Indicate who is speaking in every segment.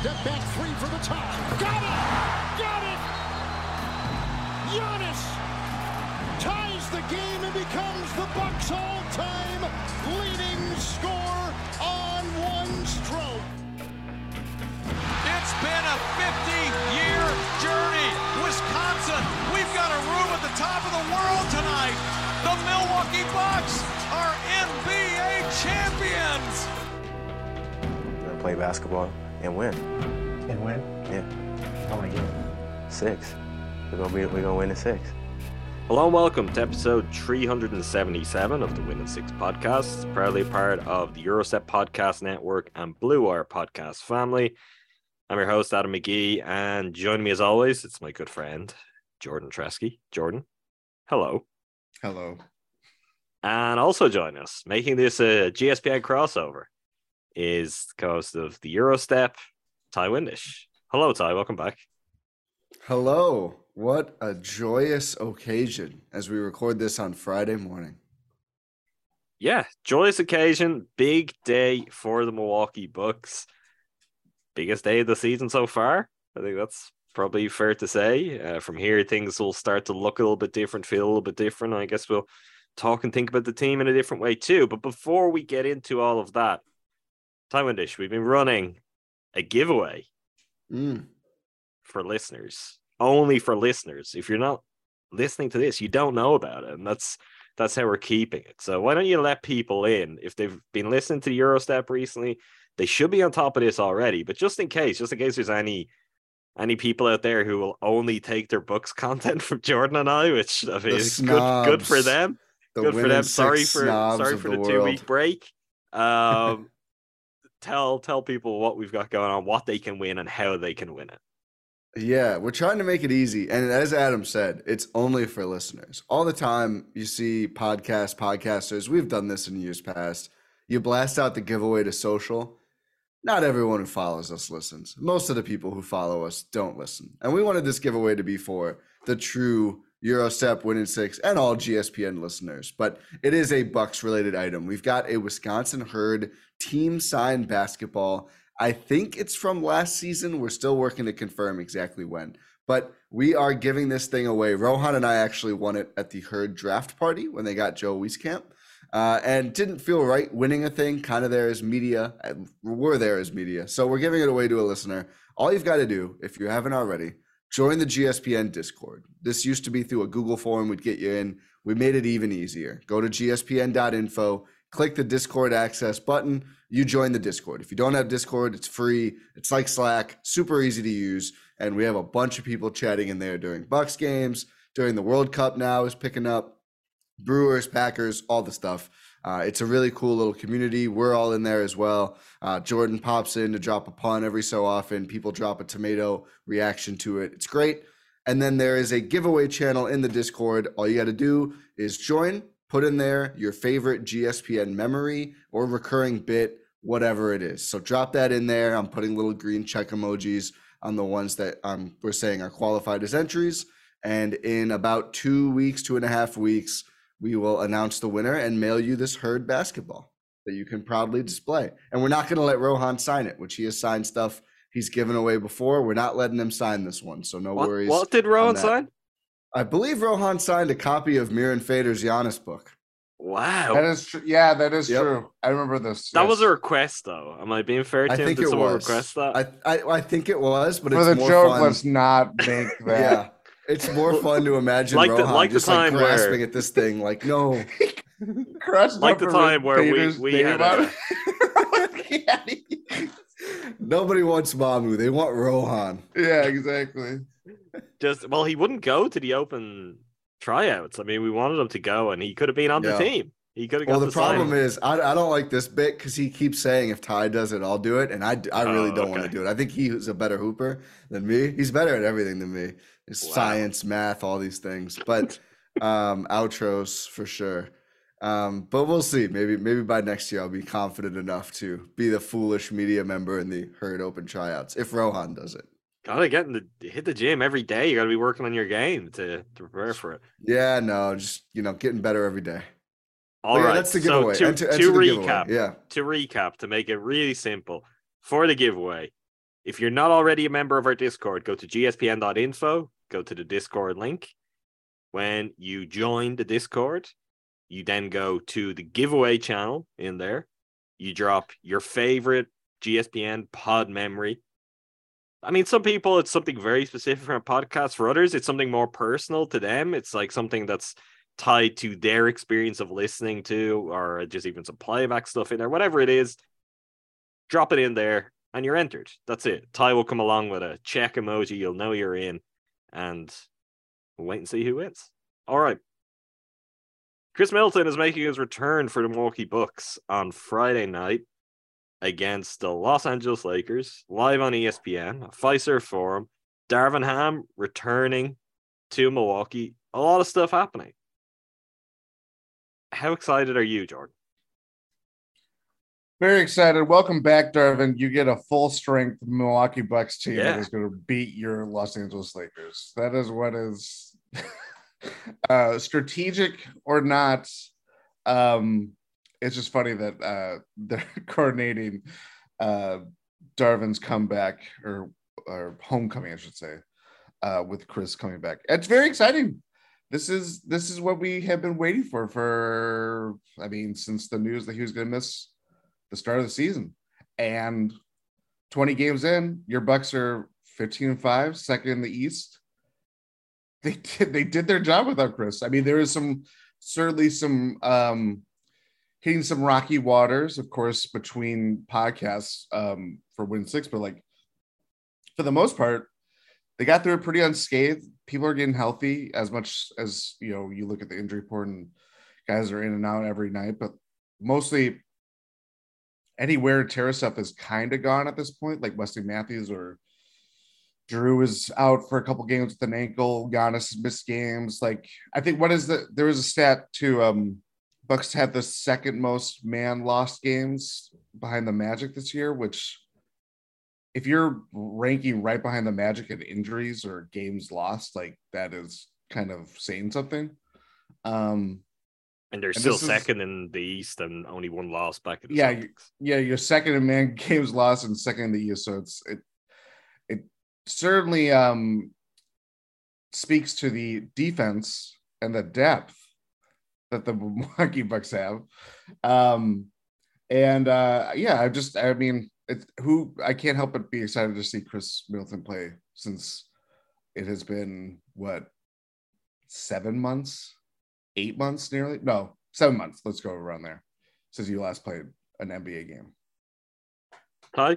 Speaker 1: Step back three for the tie. Got it! Got it! Giannis ties the game and becomes the Bucks all-time leading scorer on one stroke. It's been a 50-year journey. Wisconsin, we've got a room at the top of the world tonight. The Milwaukee Bucks are NBA champions.
Speaker 2: Gonna play basketball and win.
Speaker 3: And win?
Speaker 2: Yeah,
Speaker 3: How many games?
Speaker 2: six. We're gonna be. We're gonna win in six.
Speaker 4: Hello and welcome to episode 377 of the Win in Six podcast, proudly part of the Gyro Step Podcast Network and Blue Wire Podcast family. I'm your host, Adam McGee, and joining me as always, it's my good friend, Jordan Treske. Jordan, hello.
Speaker 5: Hello.
Speaker 4: And also join us, making this a GSPN crossover, is the co-host of the Eurostep, Ti Windisch. Hello, Ti. Welcome back.
Speaker 5: Hello. What a joyous occasion as we record this on Friday morning.
Speaker 4: Yeah, joyous occasion, big day for the Milwaukee Bucks. Biggest day of the season so far. I think that's probably fair to say. Uh, from here, things will start to look a little bit different, feel a little bit different. I guess we'll talk and think about the team in a different way too. But before we get into all of that, Ti Windisch, we've been running a giveaway
Speaker 5: Mm.
Speaker 4: for listeners, only for listeners. If you're not listening to this, you don't know about it, and that's that's how we're keeping it. So why don't you let people in if they've been listening to Gyro Step recently? They should be on top of this already, but just in case, just in case there's any any people out there who will only take their Bucks content from Jordan and I, which I mean, is good good for them.
Speaker 5: The
Speaker 4: good for them. Sorry for sorry for
Speaker 5: the,
Speaker 4: the, two week break. Um, tell tell people what we've got going on, what they can win, and how they can win it.
Speaker 5: Yeah, we're trying to make it easy. And as Adam said, it's only for listeners. All the time you see podcasts, podcasters, we've done this in years past. You blast out the giveaway to social. Not everyone who follows us listens. Most of the people who follow us don't listen. And we wanted this giveaway to be for the true Gyro Step winning six and all GSPN listeners. But it is a Bucks related item. We've got a Wisconsin Herd team signed basketball. I think it's from last season. We're still working to confirm exactly when. But we are giving this thing away. Rohan and I actually won it at the Herd draft party when they got Joe Wieskamp. Uh, and didn't feel right winning a thing, kind of there as media. We're there as media. So we're giving it away to a listener. All you've got to do, if you haven't already, join the GSPN Discord. This used to be through a Google form, we'd get you in. We made it even easier. Go to gspn.info, click the Discord access button, you join the Discord. If you don't have Discord, it's free. It's like Slack, super easy to use. And we have a bunch of people chatting in there during Bucks games, during the World Cup now is picking up. Brewers, Packers, all the stuff. Uh, it's a really cool little community. We're all in there as well. Uh, Jordan pops in to drop a pun every so often. People drop a tomato reaction to it. It's great. And then there is a giveaway channel in the Discord. All you got to do is join, put in there your favorite GSPN memory or recurring bit, whatever it is. So drop that in there. I'm putting little green check emojis on the ones that um, we're saying are qualified as entries. And in about two weeks, two and a half weeks, we will announce the winner and mail you this herd basketball that you can proudly display. And we're not going to let Rohan sign it, which he has signed stuff he's given away before. We're not letting him sign this one, so no
Speaker 4: What,
Speaker 5: worries.
Speaker 4: what did
Speaker 5: that.
Speaker 4: sign?
Speaker 5: I believe Rohan signed a copy of Mirin Fader's Giannis book.
Speaker 4: Wow.
Speaker 3: That is true. Yeah, that is
Speaker 5: Yep.
Speaker 3: true. I remember this.
Speaker 4: That was a request, though. Am I being fair to
Speaker 5: I
Speaker 4: him?
Speaker 5: think
Speaker 4: Did
Speaker 5: it
Speaker 4: someone
Speaker 5: was.
Speaker 4: request that?
Speaker 5: I, I I think it was, but
Speaker 3: for
Speaker 5: it's
Speaker 3: the
Speaker 5: more
Speaker 3: joke.
Speaker 5: fun.
Speaker 3: Let's not make that.
Speaker 5: yeah, it's more fun to imagine
Speaker 4: Like the-
Speaker 5: Rohan
Speaker 4: like the
Speaker 5: just like
Speaker 4: time where-
Speaker 5: grasping at this thing, like no.
Speaker 3: Crushed
Speaker 4: Like the time where we-
Speaker 3: Peter's
Speaker 4: we
Speaker 3: name
Speaker 4: had
Speaker 3: on
Speaker 4: a-
Speaker 5: Nobody wants Mamu. They want Rohan.
Speaker 3: yeah, exactly.
Speaker 4: Just well, he wouldn't go to the open tryouts. I mean, we wanted him to go, and he could have been on
Speaker 5: Yeah.
Speaker 4: the team. He could have
Speaker 5: Well, the
Speaker 4: the
Speaker 5: problem is, I, I don't like this bit because he keeps saying if Ti does it, I'll do it, and I, I really
Speaker 4: Oh,
Speaker 5: don't want to do it. I think he's a better hooper than me. He's better at everything than me.
Speaker 4: Wow.
Speaker 5: science, math, all these things. But um, outros for sure. Um, but we'll see. Maybe maybe by next year I'll be confident enough to be the foolish media member in the herd open tryouts if Rohan does it.
Speaker 4: Gotta get in the hit the gym every day. You gotta be working on your game to, to prepare for it.
Speaker 5: Yeah, no, just you know, getting better every day.
Speaker 4: All right,
Speaker 5: that's the
Speaker 4: so
Speaker 5: giveaway.
Speaker 4: to,
Speaker 5: Enter-
Speaker 4: to
Speaker 5: enter the giveaway.
Speaker 4: recap,
Speaker 5: Yeah.
Speaker 4: to recap, to make it really simple, for the giveaway, if you're not already a member of our Discord, go to gspn.info, go to the Discord link. When you join the Discord, you then go to the giveaway channel in there. You drop your favorite GSPN pod memory. I mean, some people it's something very specific from a podcast. For others, it's something more personal to them. It's like something that's tied to their experience of listening to, or just even some playback stuff in there, whatever it is. Drop it in there, and you're entered. That's it. Ti will come along with a check emoji. You'll know you're in, and we'll wait and see who wins. All right. Khris Middleton is making his return for the Milwaukee Bucks on Friday night against the Los Angeles Lakers, live on ESPN, Fiserv Forum. Darvin Ham returning to Milwaukee. A lot of stuff happening. How excited are you, Jordan?
Speaker 3: Very excited. Welcome back, Darvin. You get a full strength Milwaukee Bucks team that
Speaker 4: Yeah.
Speaker 3: is going to beat your Los Angeles Lakers. That is what is uh, strategic or not. Um, it's just funny that uh, they're coordinating uh, comeback or, or homecoming, I should say, uh, with Khris coming back. It's very exciting. This is this is what we have been waiting for for I mean since the news that he was going to miss the start of the season. And 20 games in, your Bucks are 15 and 5, second in the East. They did they did their job without Khris. I mean, there is some certainly some um hitting some rocky waters, of course, between podcasts um for Win Six, but like for the most part, they got through it pretty unscathed. People are getting healthy as much as you know, you look at the injury report and guys are in and out every night, but mostly any wear and tear stuff is kind of gone at this point, like Wesley Matthews or Jrue is out for a couple games with an ankle. Giannis missed games. Like I think what is the there was a stat to um Bucks had the second most man lost games behind the Magic this year, which if you're ranking right behind the Magic in injuries or games lost, like that is kind of saying something. Um
Speaker 4: And they're
Speaker 3: And
Speaker 4: still
Speaker 3: this is-
Speaker 4: second in the East and only one loss back at the
Speaker 3: Yeah, yeah, you're second in man games lost and second in the East. So it's it it certainly um speaks to the defense and the depth that the Milwaukee Bucks have. Um and uh yeah, I just I mean it's who I can't help but be excited to see Khris Middleton play since it has been what seven months, eight months nearly? No, seven months. Let's go around there since you last played an NBA game.
Speaker 4: Hi.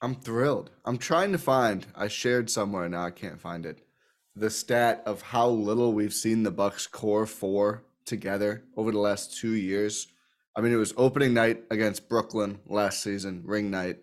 Speaker 5: I'm thrilled. I'm trying to find. I shared somewhere now. I can't find it. The stat of how little we've seen the Bucks core four together over the last two years. I mean, it was opening night against Brooklyn last season, ring night.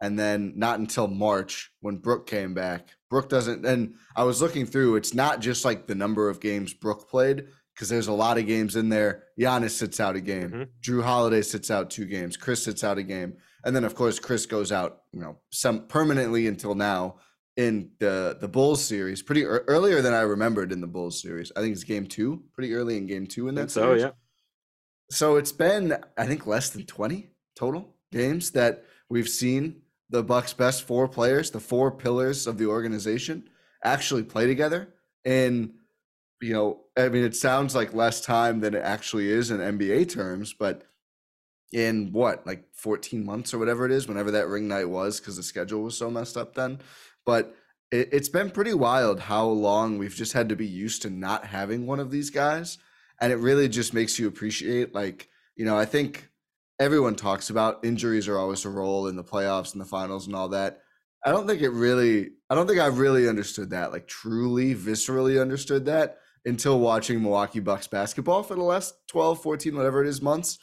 Speaker 5: And then not until March when Brook came back. Brook doesn't, and I was looking through, it's not just like the number of games Brook played, because there's a lot of games in there. Giannis sits out a game.
Speaker 4: Mhm.
Speaker 5: Jrue Holiday sits out two games. Khris sits out a game. And then, of course, Khris goes out, you know, some permanently until now in the the Bulls series, pretty ear earlier than I remembered in the Bulls series. I think it's game two, pretty early in game two in that
Speaker 4: so,
Speaker 5: series.
Speaker 4: yeah.
Speaker 5: So it's been, I think, less than 20 total games that we've seen the Bucks' best four players, the four pillars of the organization, actually play together. And, you know, I mean, it sounds like less time than it actually is in NBA terms, but in what, like 14 months or whatever it is, whenever that ring night was, because the schedule was so messed up then. But it, it's been pretty wild how long we've just had to be used to not having one of these guys and it really just makes you appreciate like you know i think everyone talks about injuries are always a role in the playoffs and the finals and all that. I don't think it really i don't think i really understood that like truly viscerally understood that until watching milwaukee bucks basketball for the last 12 14 whatever it is months.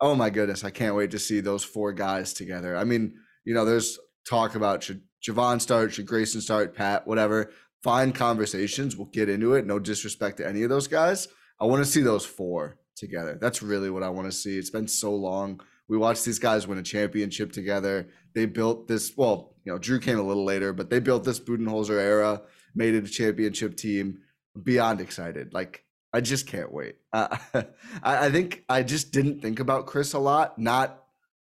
Speaker 5: Oh my goodness i can't wait to see those four guys together. I mean you know there's talk about should jevon start should grayson start pat whatever fine conversations we'll get into it no disrespect to any of those guys I want to see those four together. That's really what I want to see. It's been so long. We watched these guys win a championship together. They built this. Well, you know, Jrue came a little later, but they built this Budenholzer era, made it a championship team. Beyond excited. Like I just can't wait. Uh, I, I think I just didn't think about Khris a lot, not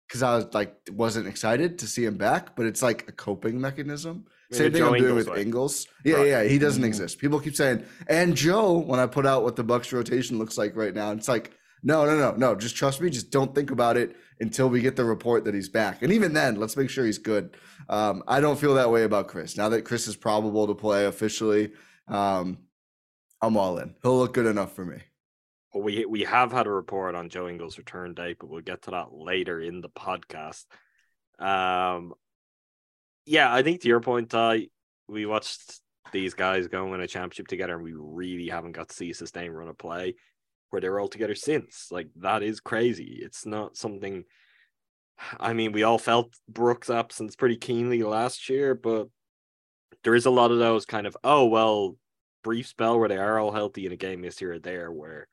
Speaker 5: because I was like wasn't excited to see him back, but it's like a coping mechanism.
Speaker 4: Maybe
Speaker 5: Same thing
Speaker 4: Joe
Speaker 5: I'm doing
Speaker 4: Ingles,
Speaker 5: with
Speaker 4: like-
Speaker 5: Ingles. Yeah,
Speaker 4: Right.
Speaker 5: yeah, he doesn't
Speaker 3: Mhm.
Speaker 5: exist. People keep saying, and Joe, when I put out what the Bucks rotation looks like right now, it's like, no, no, no, no. Just trust me. Just don't think about it until we get the report that he's back. And even then, let's make sure he's good. Um, I don't feel that way about Khris. Now that Khris is probable to play officially, um, I'm all in. He'll look good enough for me.
Speaker 4: Well, we we have had a report on Joe Ingles' return date, but we'll get to that later in the podcast. Um, yeah, I think to your point, Ti, we watched these guys go win a championship together, and we really haven't got to see a sustained run of play where they're all together since. Like that is crazy. It's not something. I mean, we all felt Brook's absence pretty keenly last year, but there is a lot of those kind of oh well, brief spell where they are all healthy in a game this here or there where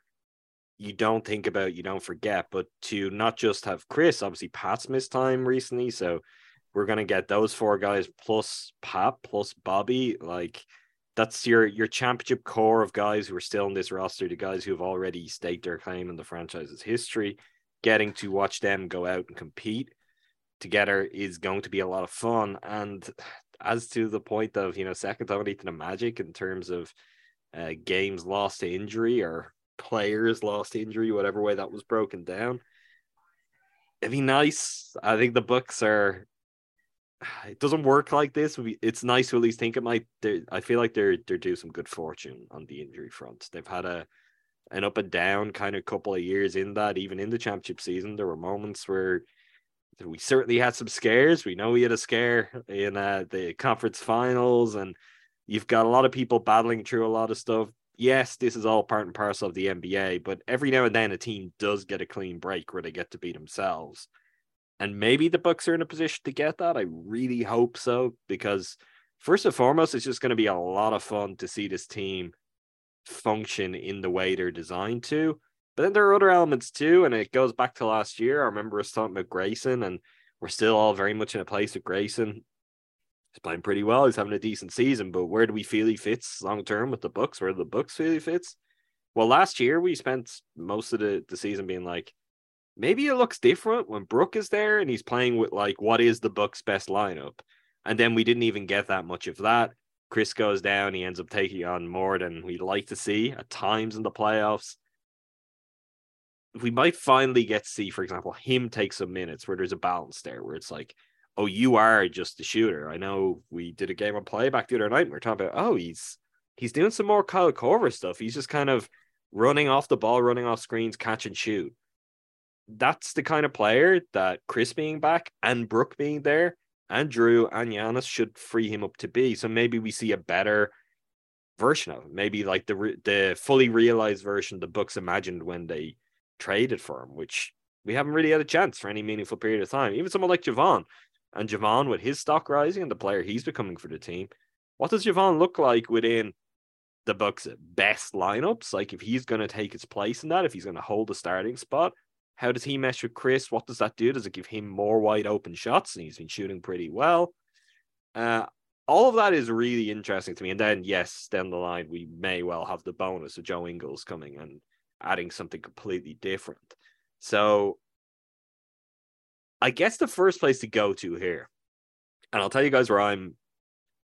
Speaker 4: you don't think about, you don't forget, but to not just have Khris, obviously Pat's missed time recently, so we're gonna get those four guys plus Pat plus Bobby, like that's your your championship core of guys who are still in this roster, the guys who have already staked their claim in the franchise's history. Getting to watch them go out and compete together is going to be a lot of fun. And as to the point of you know second only to the Magic in terms of uh, games lost to injury or players lost injury, whatever way that was broken down. It'd be nice. I think the Bucks are. It doesn't work like this. It's nice to at least think it might. I feel like they're they're due some good fortune on the injury front. They've had a an up and down kind of couple of years in that. Even in the championship season, there were moments where we certainly had some scares. We know we had a scare in uh, the conference finals, and you've got a lot of people battling through a lot of stuff. Yes, this is all part and parcel of the NBA, but every now and then a team does get a clean break where they get to be themselves. And maybe the Bucks are in a position to get that. I really hope so, because first and foremost, it's just going to be a lot of fun to see this team function in the way they're designed to. But then there are other elements too, and it goes back to last year. I remember us talking about Grayson, and we're still all very much in a place with Grayson. He's playing pretty well. He's having a decent season, but where do we feel he fits long term with the Bucks? Where the Bucks feel he fits? Well, last year we spent most of the, the season being like, maybe it looks different when Brook is there and he's playing with like what is the Bucks' best lineup. And then we didn't even get that much of that. Khris goes down, he ends up taking on more than we'd like to see at times in the playoffs. We might finally get to see, for example, him take some minutes where there's a balance there, where it's like, oh, you are just the shooter. I know we did a game of play back the other night. And we are talking about, oh, he's he's doing some more Kyle Korver stuff. He's just kind of running off the ball, running off screens, catch and shoot. That's the kind of player that Khris being back and Brook being there and Jrue and Giannis should free him up to be. So maybe we see a better version of him. Maybe like the the fully realized version the Bucks imagined when they traded for him, which we haven't really had a chance for any meaningful period of time. Even someone like Jevon and Jevon with his stock rising and the player he's becoming for the team. What does Jevon look like within the Bucks' best lineups? Like if he's going to take his place in that, if he's going to hold the starting spot, how does he mesh with Khris? What does that do? Does it give him more wide open shots? And he's been shooting pretty well. Uh, all of that is really interesting to me. And then, yes, down the line, we may well have the bonus of Joe Ingles coming and adding something completely different. So, I guess the first place to go to here, and I'll tell you guys where I'm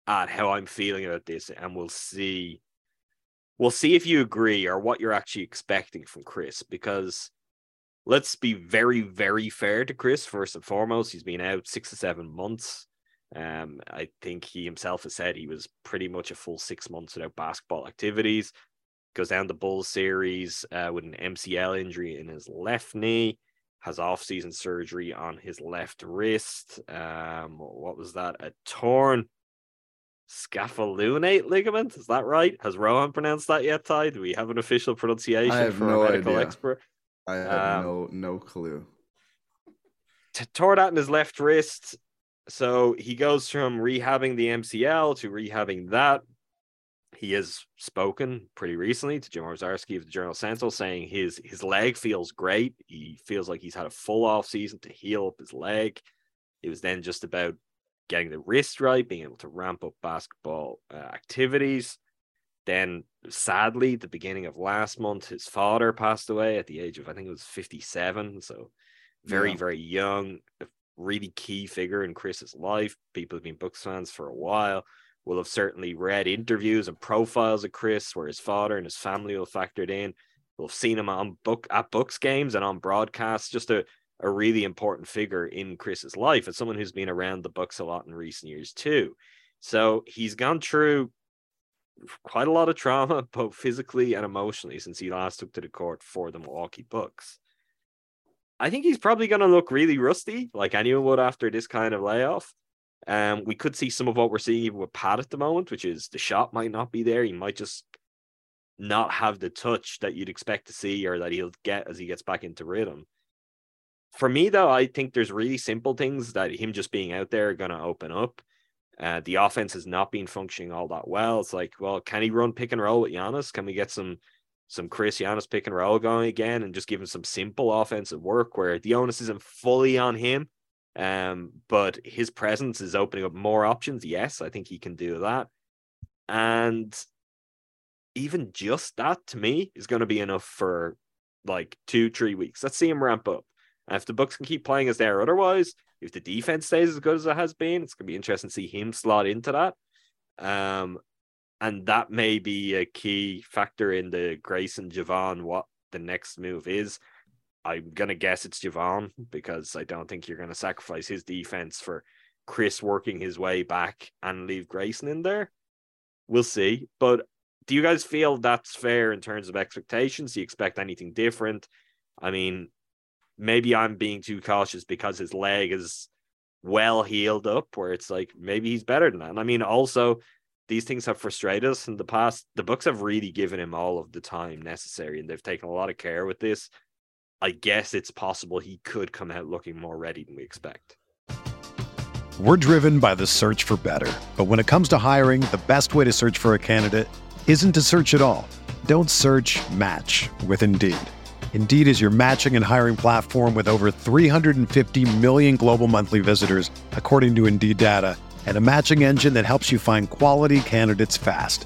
Speaker 4: at, how I'm feeling about this, and we'll see. We'll see if you agree or what you're actually expecting from Khris, because let's be very, very fair to Khris. First and foremost, he's been out six to seven months. Um, I think he himself has said he was pretty much a full six months without basketball activities. Goes down the Bulls series uh, with an MCL injury in his left knee. Has off-season surgery on his left wrist. Um, what was that? A torn scapholunate ligament. Is that right? Has Rohan pronounced that yet, Ti? Do we have an official pronunciation for
Speaker 5: no
Speaker 4: a medical
Speaker 5: idea.
Speaker 4: expert?
Speaker 5: I have
Speaker 4: Um,
Speaker 5: no no clue.
Speaker 4: t- tore that in his left wrist. So he goes from rehabbing the MCL to rehabbing that. He has spoken pretty recently to Jim Owczarski of the Journal Sentinel, saying his his leg feels great. He feels like he's had a full off season to heal up his leg. It was then just about getting the wrist right, being able to ramp up basketball uh, activities. Then, sadly, the beginning of last month, his father passed away at the age of I think it was fifty seven. So very
Speaker 5: Yeah.
Speaker 4: very young, a really key figure in Khris's life. People have been Bucks fans for a while. Will have certainly read interviews and profiles of Khris, where his father and his family will factored in. We'll have seen him on book at Bucks games and on broadcasts. Just a a really important figure in Khris's life and someone who's been around the Bucks a lot in recent years too. So he's gone through quite a lot of trauma, both physically and emotionally, since he last took to the court for the Milwaukee Bucks. I think he's probably going to look really rusty, like anyone would after this kind of layoff. Um, we could see some of what we're seeing even with Pat at the moment, which is the shot might not be there. He might just not have the touch that you'd expect to see or that he'll get as he gets back into rhythm. For me, though, I think there's really simple things that him just being out there are going to open up. Uh, the offense has not been functioning all that well. It's like, well, can he run pick and roll with Giannis? Can we get some some Khris Giannis pick and roll going again and just give him some simple offensive work where the onus isn't fully on him, um, but his presence is opening up more options. Yes, I think he can do that, and even just that to me is going to be enough for like two, three weeks. Let's see him ramp up. And if the Bucks can keep playing as they are otherwise, if the defense stays as good as it has been, it's going to be interesting to see him slot into that. Um, and that may be a key factor in the Grayson Jevon what the next move is. I'm gonna guess it's Jevon because I don't think you're gonna sacrifice his defense for Khris working his way back and leave Grayson in there. We'll see. But do you guys feel that's fair in terms of expectations? Do you expect anything different? I mean, maybe I'm being too cautious because his leg is well healed up, where it's like maybe he's better than that. And I mean, also these things have frustrated us in the past. The Bucks have really given him all of the time necessary, and they've taken a lot of care with this. I guess it's possible he could come out looking more ready than we expect.
Speaker 6: We're driven by the search for better. But when it comes to hiring, the best way to search for a candidate isn't to search at all. Don't search match with Indeed. Indeed is your matching and hiring platform with over 350 million global monthly visitors, according to Indeed data, and a matching engine that helps you find quality candidates fast.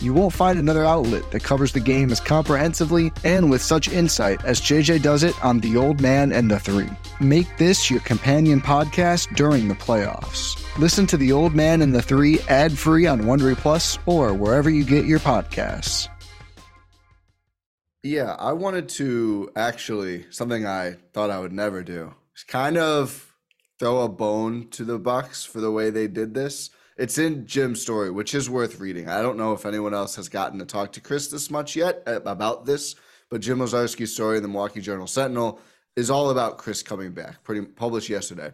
Speaker 7: You won't find another outlet that covers the game as comprehensively and with such insight as JJ does it on The Old Man and the Three. Make this your companion podcast during the playoffs. Listen to The Old Man and the Three ad free on Wondery Plus or wherever you get your podcasts.
Speaker 5: Yeah, I wanted to actually something I thought I would never do. Is kind of throw a bone to the Bucks for the way they did this. It's in Jim's story, which is worth reading. I don't know if anyone else has gotten to talk to Khris this much yet uh, about this, but Jim Owczarski's story in the Milwaukee Journal Sentinel is all about Khris coming back, pretty published yesterday.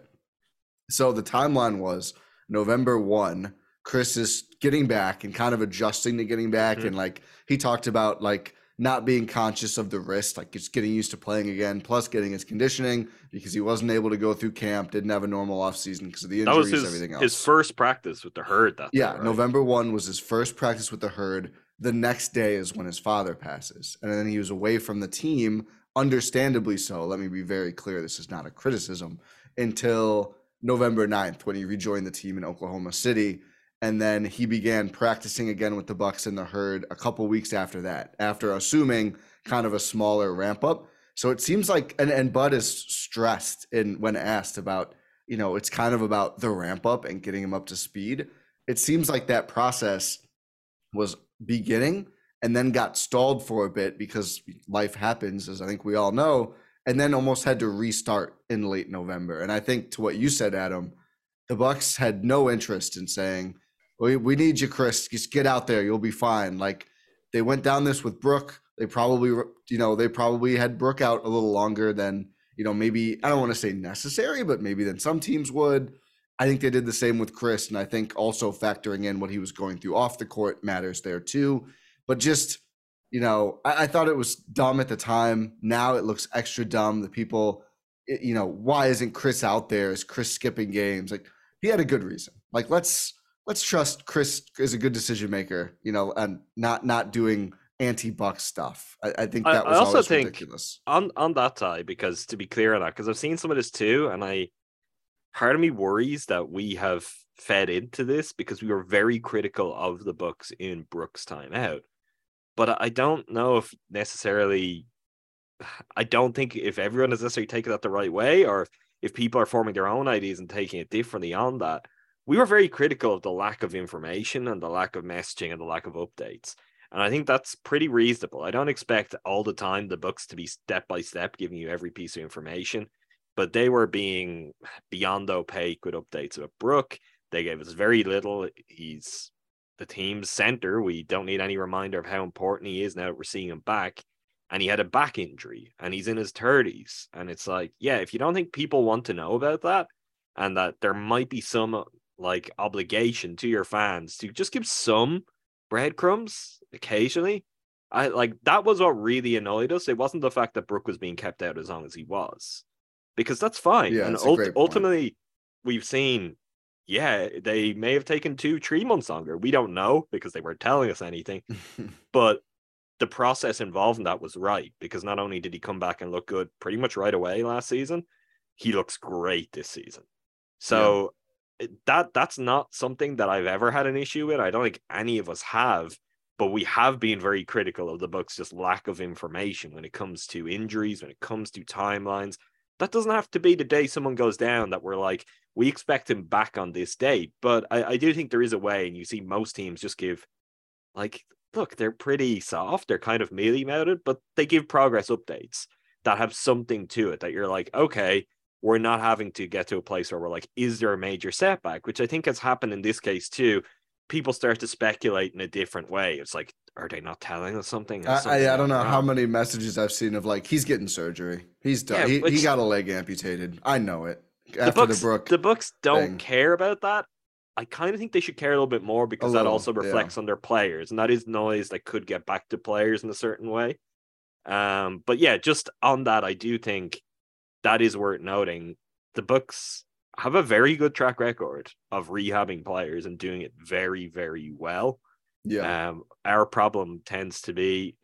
Speaker 5: So the timeline was November 1, Khris is getting back and kind of adjusting to getting back
Speaker 4: Mhm.
Speaker 5: and like he talked about like not being conscious of the wrist, like just getting used to playing again, plus getting his conditioning because he wasn't able to go through camp, didn't have a normal offseason because of the injuries,
Speaker 4: his,
Speaker 5: everything else.
Speaker 4: his first practice with the herd. That
Speaker 5: Yeah,
Speaker 4: day, right?
Speaker 5: November 1 was his first practice with the herd. The next day is when his father passes. And then he was away from the team, understandably so. Let me be very clear this is not a criticism until November 9th when he rejoined the team in Oklahoma City. And then he began practicing again with the Bucks in the herd a couple weeks after that, after assuming kind of a smaller ramp up. So it seems like and, and Bud is stressed in when asked about, you know, it's kind of about the ramp up and getting him up to speed it seems like that process was beginning and then got stalled for a bit because life happens as i think we all know and then almost had to restart in late november and i think to what you said adam the bucks had no interest in saying we, we need you khris just get out there you'll be fine like they went down this with brook they probably you know they probably had brook out a little longer than you know maybe i don't want to say necessary but maybe than some teams would I think they did the same with Khris, and I think also factoring in what he was going through off the court matters there too. But just you know, I, I thought it was dumb at the time. Now it looks extra dumb. The people, you know, why isn't Khris out there? Is Khris skipping games? Like he had a good reason. Like let's let's trust Khris is a good decision maker. You know, and not not doing anti-buck stuff. I, I think
Speaker 4: I-
Speaker 5: that
Speaker 4: I
Speaker 5: was
Speaker 4: also think-
Speaker 5: ridiculous.
Speaker 4: on on that side because to be clear on that because i've seen some of this too and i part of me worries that we have fed into this because we were very critical of the Bucks in brook's time out but I- i don't know if necessarily i don't think if everyone is necessarily taking that the right way or if people are forming their own ideas and taking it differently on that we were very critical of the lack of information and the lack of messaging and the lack of updates and I think that's pretty reasonable. I don't expect all the time the Bucks to be step by step giving you every piece of information, but they were being beyond opaque with updates about Brook. They gave us very little. He's the team's center. We don't need any reminder of how important he is now that we're seeing him back. And he had a back injury and he's in his 30s. And it's like, yeah, if you don't think people want to know about that and that there might be some like obligation to your fans to just give some breadcrumbs occasionally. I like that was what really annoyed us. It wasn't the fact that Brook was being kept out as long as he was, because that's fine.
Speaker 5: Yeah,
Speaker 4: and ult- ultimately, we've seen, yeah, they may have taken two, three months longer. We don't know because they weren't telling us anything. but the process involved in that was right because not only did he come back and look good pretty much right away last season, he looks great this season. So that that's not something that I've ever had an issue with. I don't think any of us have, but we have been very critical of the Bucks' just lack of information when it comes to injuries, when it comes to timelines. That doesn't have to be the day someone goes down that we're like, we expect him back on this date. But I, I do think there is a way, and you see most teams just give like look, they're pretty soft, they're kind of mealy mouthed, but they give progress updates that have something to it that you're like, okay, we're not having to get to a place where we're like, is there a major setback? Which I think has happened in this case too. People start to speculate in a different way. It's like, are they not telling us something?
Speaker 5: I,
Speaker 4: something
Speaker 5: I, I don't know
Speaker 4: wrong?
Speaker 5: how many messages I've seen of like he's getting surgery. He's done.
Speaker 4: Yeah,
Speaker 5: he,
Speaker 4: which-
Speaker 5: he got a leg amputated. I know it.
Speaker 4: the Bucks,
Speaker 5: the Brook,
Speaker 4: the Bucks don't
Speaker 5: thing.
Speaker 4: care about that. I kind of think they should care a little bit more because that
Speaker 5: little,
Speaker 4: also
Speaker 5: yeah.
Speaker 4: reflects on their players, and that is noise that could get back to players in a certain way. Um, but yeah, just on that, I do think that is worth noting. The Bucks have a very good track record of rehabbing players and doing it very, very well.
Speaker 5: yeah,
Speaker 4: Um, our problem tends to be,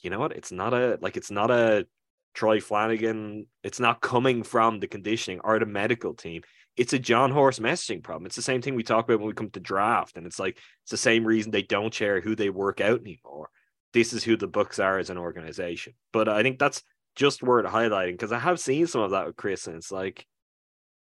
Speaker 4: you know what? It's not a like it's not a Troy Flanagan. It's not coming from the conditioning or the medical team. It's a Jon Horst messaging problem. It's the same thing we talk about when we come to draft, and it's like it's the same reason they don't share who they work out anymore. This is who the Bucks are as an organization. But I think that's just worth highlighting because I have seen some of that with Khris, and it's like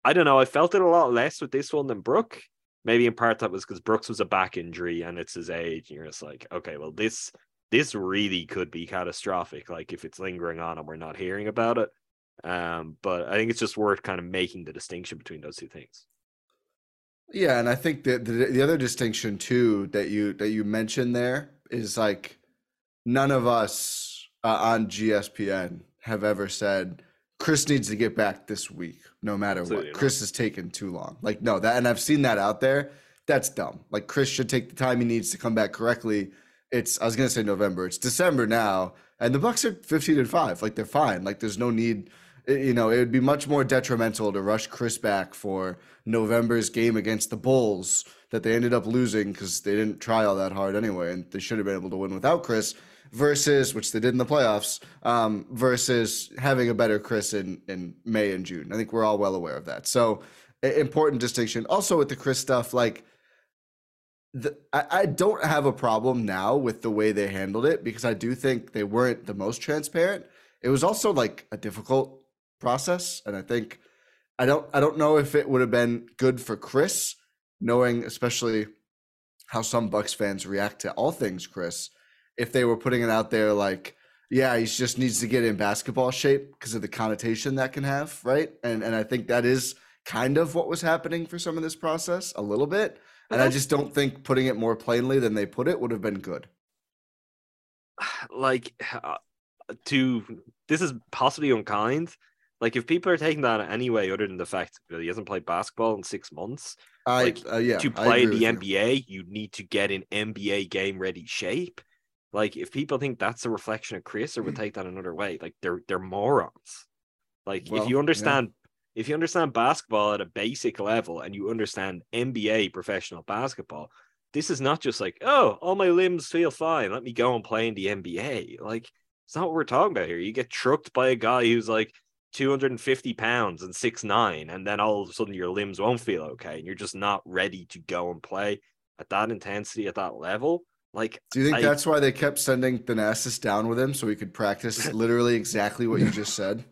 Speaker 4: I don't know. I felt it a lot less with this one than Brook. Maybe in part that was because Brook's was a back injury and it's his age, and you're just like, okay, well, this this really could be catastrophic. Like if it's lingering on and we're not hearing about it. Um, but I think it's just worth kind of making the distinction between those two things.
Speaker 5: yeah, and I think that the, the other distinction too that you that you mentioned there is like none of us uh, on GSPN have ever said Khris needs to get back this week, no matter
Speaker 4: Absolutely
Speaker 5: what.
Speaker 4: not.
Speaker 5: Khris has taken too long. Like no, that and I've seen that out there. That's dumb. Like Khris should take the time he needs to come back correctly. It's I was gonna say November. It's December now, and the Bucks are 15 and five. Like they're fine. Like there's no need. Eh, you know, it would be much more detrimental to rush Khris back for November's game against the Bulls that they ended up losing because they didn't try all that hard anyway, and they should have been able to win without Khris. Versus, which they did in the playoffs, um, versus having a better Khris in in May and June. I think we're all well aware of that. So, important distinction. Also with the Khris stuff, like the, I, I don't have a problem now with the way they handled it because I do think they weren't the most transparent. It was also like a difficult process, and I think I don't I don't know if it would have been good for Khris, knowing especially how some Bucks fans react to all things Khris, if they were putting it out there like, yeah, he just needs to get in basketball shape because of the connotation that can have, right? And and I think that is kind of what was happening for some of this process a little bit. And I just don't think putting it more plainly than they put it would have been good.
Speaker 4: like uh, to this is possibly unkind. Like if people are taking that anyway, other than the fact that he hasn't played basketball in six months,
Speaker 5: I
Speaker 4: Like,
Speaker 5: uh, yeah,
Speaker 4: to play
Speaker 5: agree
Speaker 4: the
Speaker 5: you.
Speaker 4: NBA, you need to get in NBA game ready shape. Like if people think that's a reflection of Khris or would take that another way, like they're they're morons. Like
Speaker 5: Well,
Speaker 4: if you
Speaker 5: yeah.
Speaker 4: understand if you understand basketball at a basic level and you understand NBA professional basketball, this is not just like, oh, all my limbs feel fine. Let me go and play in the NBA. Like it's not what we're talking about here. You get trucked by a guy who's like 250 pounds and six nine, and then all of a sudden your limbs won't feel okay, and you're just not ready to go and play at that intensity at that level. Like,
Speaker 5: Do you think
Speaker 4: I-
Speaker 5: that's why they kept sending Thanasis down with him so he could practice literally exactly what you just said?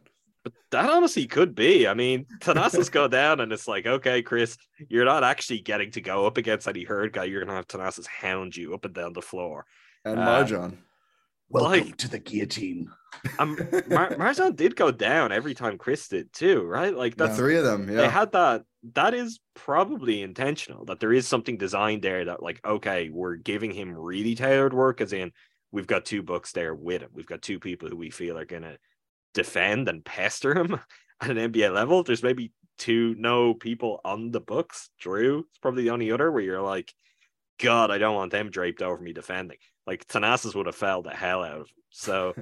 Speaker 4: But that honestly could be. I mean, Thanasis go down, and it's like, okay, Khris, you're not actually getting to go up against any herd guy. You're gonna have Thanasis hound you up and down the floor.
Speaker 5: And
Speaker 4: Uh,
Speaker 5: MarJon.
Speaker 3: Welcome
Speaker 4: Like-
Speaker 3: to the guillotine.
Speaker 4: Um, Mar- MarJon did go down every time Khris did too, right? Like
Speaker 5: The
Speaker 4: that's
Speaker 5: three of them,
Speaker 4: they had that. That is probably intentional. That there is something designed there that, like, okay, we're giving him really tailored work, as in we've got two Bucks there with him. We've got two people who we feel are gonna defend and pester him at an NBA level. There's maybe two no people on the Bucks. Jrue is probably the only other where you're like, God, I don't want them draped over me defending. Like Thanasis would have fell the hell out of him. So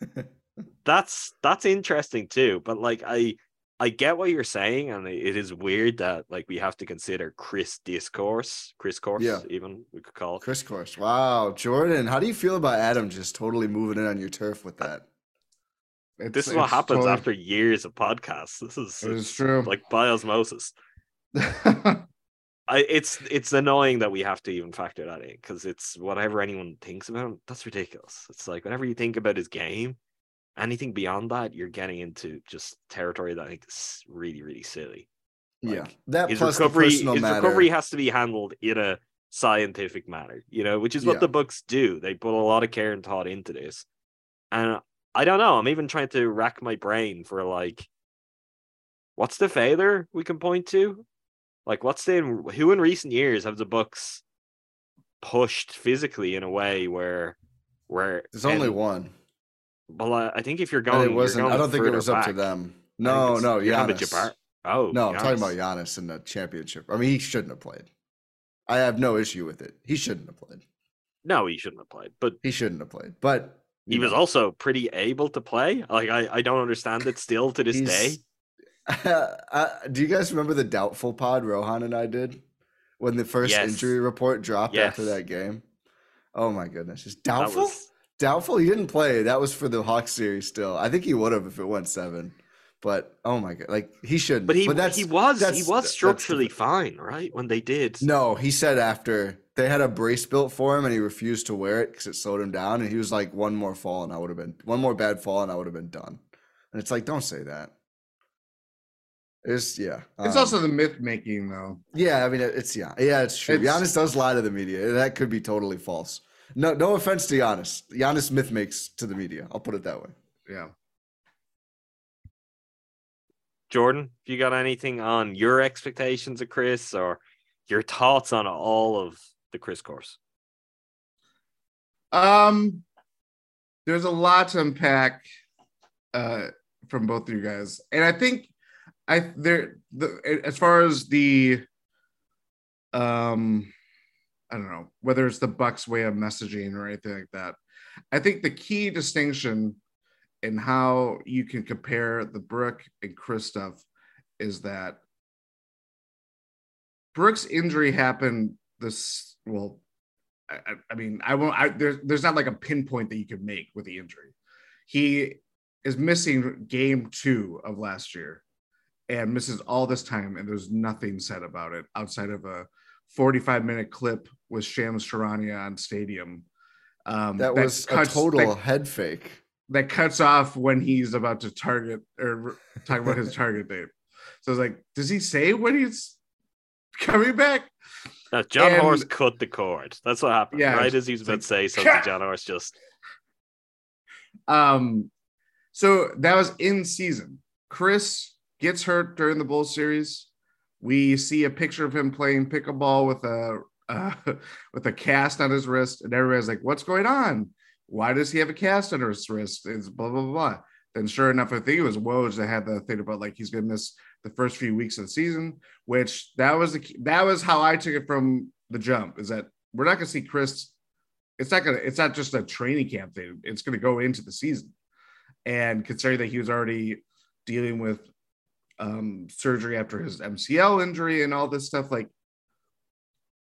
Speaker 4: that's that's interesting too. But like I I get what you're saying, and it it is weird that like we have to consider Khris discourse, Khris course,
Speaker 5: Yeah.
Speaker 4: even we could call it.
Speaker 5: Khris Course. Wow. Jordan, how do you feel about Adam just totally moving in on your turf with that?
Speaker 3: It's,
Speaker 4: This is what happens
Speaker 3: totally-
Speaker 4: after years of podcasts. This is it's
Speaker 3: true.
Speaker 4: like by osmosis. I it's it's annoying that we have to even factor that in because it's whatever anyone thinks about him, that's ridiculous. It's like whenever you think about his game, anything beyond that, you're getting into just territory that I think is really, really silly.
Speaker 5: yeah. That
Speaker 4: His
Speaker 5: plus
Speaker 4: recovery,
Speaker 5: the
Speaker 4: his
Speaker 5: matter.
Speaker 4: recovery has to be handled in a scientific manner, you know, which is what
Speaker 5: Yeah.
Speaker 4: the Bucks do. They put a lot of care and thought into this. And I don't know, I'm even trying to rack my brain for like what's the failure we can point to? Like, what's the who in recent years have the Bucks pushed physically in a way where where
Speaker 5: There's only one.
Speaker 4: Well, I think if you're
Speaker 5: And
Speaker 4: going,
Speaker 5: it wasn't.
Speaker 4: going
Speaker 5: I don't think it was up to them. No, no,
Speaker 4: you're talking about
Speaker 5: Giannis.
Speaker 4: Jabbar- Oh
Speaker 5: No, I'm talking about Giannis in the championship. I mean, he shouldn't have played. I have no issue with it. He shouldn't have played.
Speaker 4: No, he shouldn't have played, but
Speaker 5: He shouldn't have played. But
Speaker 4: he
Speaker 5: you
Speaker 4: was also pretty able to play. Like I, I don't understand it still to this day.
Speaker 5: Uh, do you guys remember the doubtful pod Rohan and I did when the first
Speaker 4: Yes.
Speaker 5: injury report dropped after that game? Oh my goodness, just doubtful.
Speaker 4: was
Speaker 5: Doubtful. He didn't play. That was for the Hawks series. Still, I think he would have if it went seven. But oh my god, like he shouldn't.
Speaker 4: But he but
Speaker 5: that's,
Speaker 4: he was he was structurally fine, right? When they did.
Speaker 5: No, he said after they had a brace built for him and he refused to wear it because it slowed him down. And he was like, one more fall and I would have been one more bad fall and I would have been done. And it's like, don't say that. It's yeah.
Speaker 3: It's
Speaker 5: um,
Speaker 3: also the myth making though.
Speaker 5: yeah. I mean, it's yeah, yeah. It's true.
Speaker 3: It's-
Speaker 5: Giannis does lie to the media. That could be totally false. No, no offense to Giannis. Giannis myth makes to the media. I'll put it that way.
Speaker 3: Yeah.
Speaker 4: Jordan, if you got anything on your expectations of Khris or your thoughts on all of the Khris course?
Speaker 3: Um, there's a lot to unpack uh, from both of you guys, and I think I there the as far as the um, I don't know whether it's the Bucks way of messaging or anything like that. I think the key distinction in how you can compare the Brook and Khris stuff is that Brook's injury happened this well I, I- mean, I won't. I, there's there's not like a pinpoint that you could make with the injury. He is missing game two of last year, and misses all this time, and there's nothing said about it outside of a 45 minute clip with Shams Charania on Stadium. Um,
Speaker 5: That was a total
Speaker 3: That,
Speaker 5: head fake.
Speaker 3: that cuts off when he's about to target or talk about his target date. So it's like, does he say when he's coming back?
Speaker 4: Now, Jon
Speaker 3: And-
Speaker 4: Horst cut the cord. That's what happened.
Speaker 3: Yeah,
Speaker 4: right as
Speaker 3: he's
Speaker 4: about
Speaker 3: like,
Speaker 4: to say something, Jon Horst just
Speaker 3: Um, so that was in season. Khris gets hurt during the Bull series. We see a picture of him playing pickleball with a uh, with a cast on his wrist, and everybody's like, "What's going on? Why does he have a cast on his wrist?" It's blah blah blah. Then, sure enough, I think it was Woj that had the thing about like he's going to miss the first few weeks of the season, which that was the that was how I took it from the jump. Is that we're not going to see Khris it's not gonna it's not just a training camp thing it's gonna go into the season and considering that he was already dealing with um surgery after his mcl injury and all this stuff like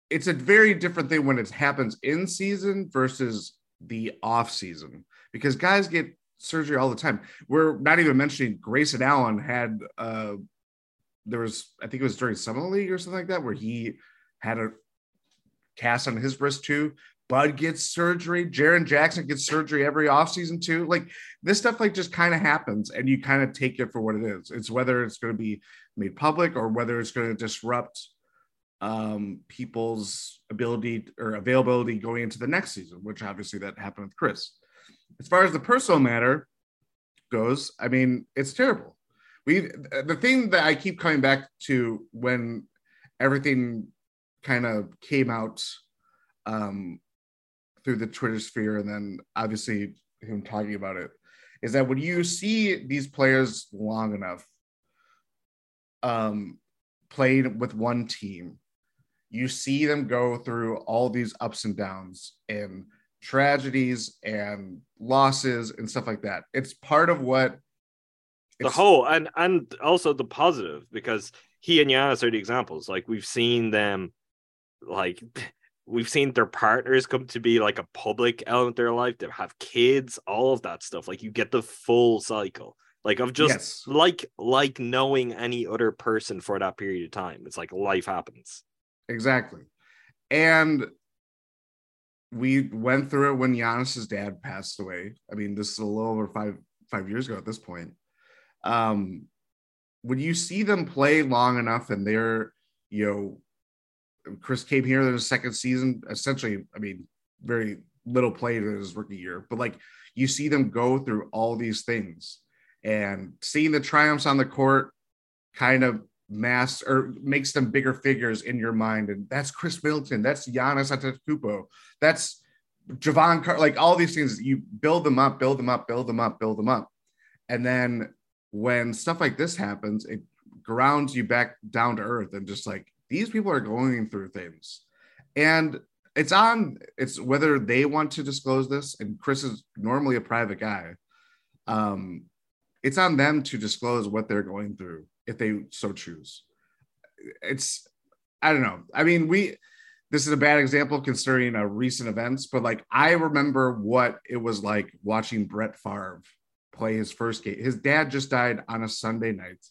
Speaker 3: it's a very different thing when it happens in season versus the off season because guys get surgery all the time. We're not even mentioning grayson allen had uh there was i think it was during summer league or something like that where he had a cast on his wrist too Bud gets surgery. Jaren Jackson gets surgery every offseason too. Like this stuff, like just kind of happens, and you kind of take it for what it is. It's whether it's going to be made public or whether it's going to disrupt um, people's ability or availability going into the next season, which obviously that happened with Khris. As far as the personal matter goes, I mean, it's terrible. We the thing that I keep coming back to when everything kind of came out um, through the Twitter sphere, and then obviously him talking about it, is that when you see these players long enough um, playing with one team, you see them go through all these ups and downs and tragedies and losses and stuff like that. It's part of what
Speaker 4: the whole and and also the positive because he and Giannis are the examples. Like we've seen them, like we've seen their partners come to be like a public element of their life. They have kids, all of that stuff. Like you get the full cycle. Like of just
Speaker 3: Yes.
Speaker 4: like like knowing any other person for that period of time. It's like life happens.
Speaker 3: Exactly. And we went through it when Giannis's dad passed away. I mean, this is a little over five five years ago at this point. Um, when you see them play long enough and they're, you know, Khris came here in his second season, essentially, I mean, very little played in his rookie year, but like you see them go through all these things and seeing the triumphs on the court kind of mass or makes them bigger figures in your mind. And that's Khris Middleton, that's Giannis Antetokounmpo, that's Jevon Car- like all these things. You build them up, build them up, build them up, build them up, and then when stuff like this happens, it grounds you back down to earth and just like these people are going through things, and it's on it's whether they want to disclose this and khris is normally a private guy um it's on them to disclose what they're going through if they so choose. It's i don't know. I mean we this is a bad example considering uh, recent events but like i remember what it was like watching brett Favre play his first game. His dad just died on a sunday night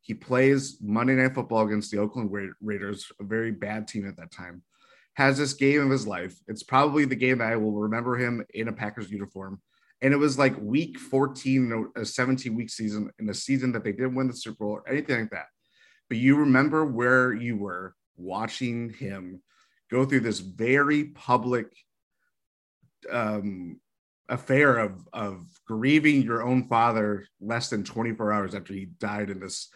Speaker 3: he plays monday night football against the oakland Ra- raiders a very bad team at that time has this game of his life. It's probably the game that I will remember him in a Packers uniform. And it was like week 14, a 17 week season, in a season that they didn't win the Super Bowl or anything like that. But you remember where you were watching him go through this very public um, affair of, of grieving your own father less than 24 hours after he died in this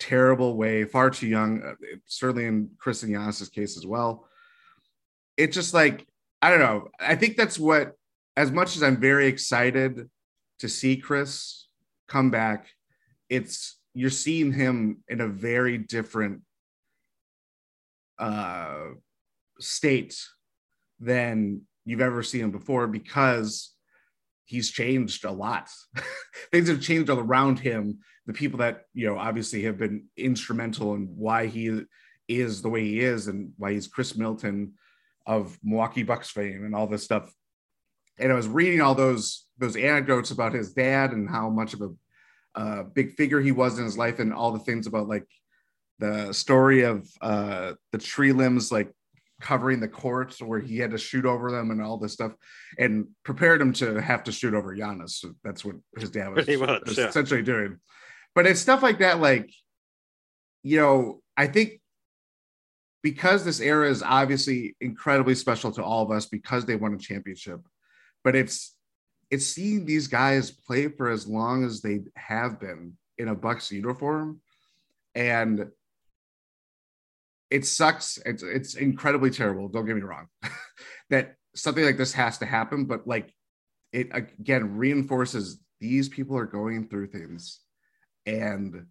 Speaker 3: terrible way, far too young, uh, certainly in Khris and Giannis's case as well it's just like I don't know. I think that's what, as much as I'm very excited to see Khris come back, it's you're seeing him in a very different uh, state than you've ever seen him before because he's changed a lot. Things have changed all around him. The people that you know obviously have been instrumental in why he is the way he is and why he's Khris Middleton of Milwaukee Bucks fame and all this stuff. And I was reading all those those anecdotes about his dad and how much of a uh, big figure he was in his life, and all the things about like the story of uh, the tree limbs like covering the courts where he had to shoot over them and all this stuff, and prepared him to have to shoot over Giannis. So that's what his dad was,
Speaker 4: much,
Speaker 3: was
Speaker 4: yeah.
Speaker 3: essentially doing. But it's stuff like that, like you know, I think because this era is obviously incredibly special to all of us because they won a championship but it's it's seeing these guys play for as long as they have been in a bucks uniform and it sucks. It's it's incredibly terrible don't get me wrong that something like this has to happen but like it again reinforces these people are going through things and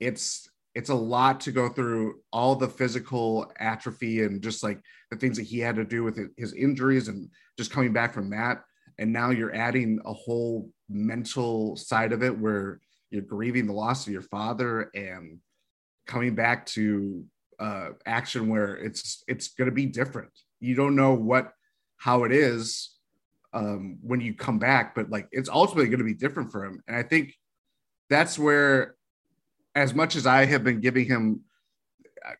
Speaker 3: it's it's a lot to go through all the physical atrophy and just like the things that he had to do with his injuries and just coming back from that. And now you're adding a whole mental side of it where you're grieving the loss of your father and coming back to uh, action where it's it's going to be different. You don't know what how it is um, when you come back but like it's ultimately going to be different for him. And i think that's where as much as I have been giving him,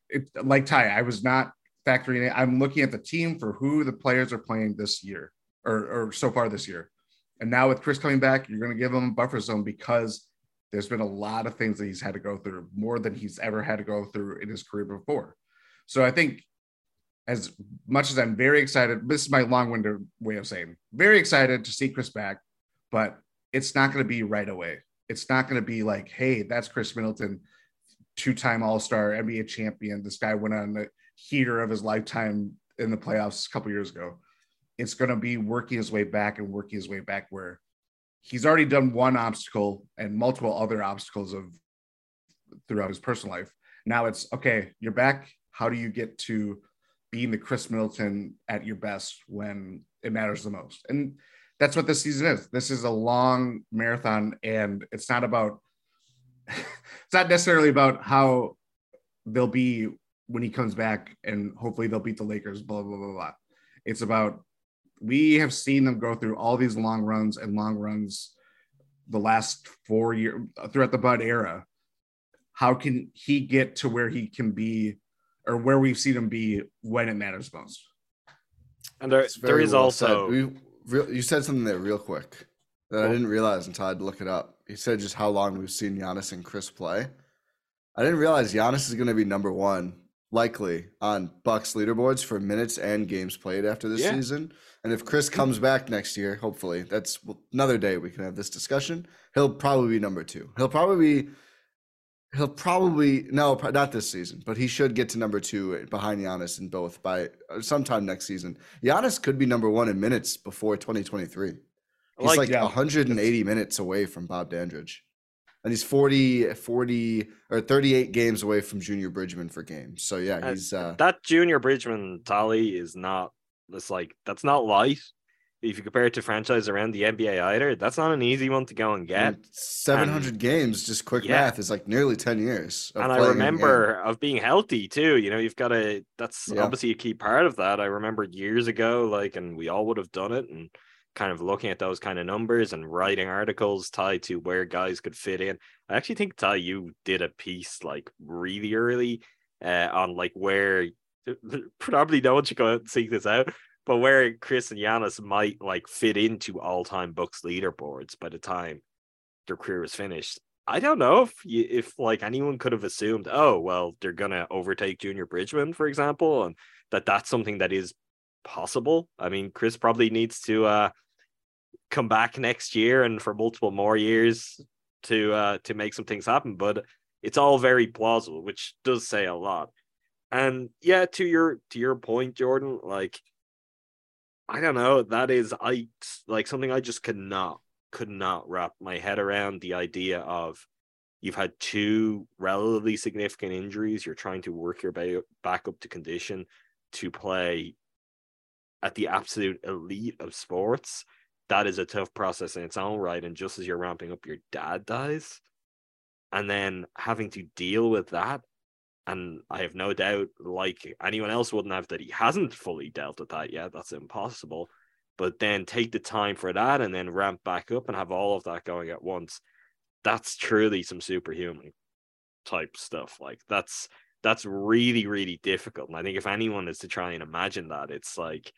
Speaker 3: it, like Ti, I was not factoring in. I'm looking at the team for who the players are playing this year or, or so far this year. And now with Khris coming back, you're going to give him a buffer zone because there's been a lot of things that he's had to go through more than he's ever had to go through in his career before. So I think as much as I'm very excited, this is my long-winded way of saying very excited to see Khris back, but it's not going to be right away it's not going to be like, hey, that's Khris Middleton, two-time All-Star, NBA champion. This guy went on the heater of his lifetime in the playoffs a couple years ago. It's going to be working his way back and working his way back where he's already done one obstacle and multiple other obstacles of throughout his personal life. Now it's okay, you're back. How do you get to being the Khris Middleton at your best when it matters the most? And that's what this season is. This is a long marathon, and it's not about it's not necessarily about how they'll be when he comes back, and hopefully they'll beat the Lakers. Blah blah blah blah. It's about we have seen them go through all these long runs and long runs the last four years throughout the Bud era. How can he get to where he can be, or where we've seen him be when it matters most?
Speaker 4: And there, there is
Speaker 5: well
Speaker 4: also
Speaker 5: said. We, real, you said something there real quick that I didn't realize until I had to look it up. You said just how long we've seen Giannis and Khris play. I didn't realize Giannis is going to be number one, likely on Bucks leaderboards for minutes and games played after this
Speaker 4: Yeah.
Speaker 5: season. And if Khris comes back next year, hopefully, that's another day we can have this discussion. He'll probably be number two. He'll probably be He'll probably no, not this season, but he should get to number two behind Giannis in both by uh, sometime next season. Giannis could be number one in minutes before 2023. He's
Speaker 4: Like-
Speaker 5: like,
Speaker 3: yeah.
Speaker 5: 180 minutes away from Bob Dandridge. And he's 40, 40 or 38 games away from Junior Bridgeman for games. So yeah,
Speaker 4: Uh,
Speaker 5: he's uh
Speaker 4: that junior Bridgeman tally is not it's like that's not light. If you compare it to franchise around the NBA either, that's not an easy one to go and get.
Speaker 5: 700 games, just quick
Speaker 4: Yeah.
Speaker 5: math is like nearly 10 years.
Speaker 4: and I remember of being healthy too. You know, you've got to. That's
Speaker 5: Yeah.
Speaker 4: obviously a key part of that. I remember years ago, like, and we all would have done it, and kind of looking at those kind of numbers and writing articles tied to where guys could fit in. I actually think Ti, you did a piece like really early uh, on like where probably no one should go out and seek this out, but where Khris and Giannis might like fit into all-time Bucks leaderboards by the time their career was finished. I don't know if you, if like anyone could have assumed, oh well, they're gonna overtake Junior Bridgeman, for example, and that that's something that is possible. I mean, Khris probably needs to uh come back next year and for multiple more years to uh to make some things happen, but it's all very plausible, which does say a lot. And yeah, to your to your point, Jordan, like I don't know, that is I like something I just could not could not wrap my head around the idea of you've had two relatively significant injuries. You're trying to work your ba- back up to condition to play at the absolute elite of sports. That is a tough process in its own right. And just as you're ramping up, your dad dies. And then having to deal with that. And I have no doubt, like anyone else wouldn't have, that he hasn't fully dealt with that yet. That's impossible. But then take the time for that and then ramp back up and have all of that going at once. That's truly some superhuman type stuff. Like that's that's really really difficult. And i think if anyone is to try and imagine that it's like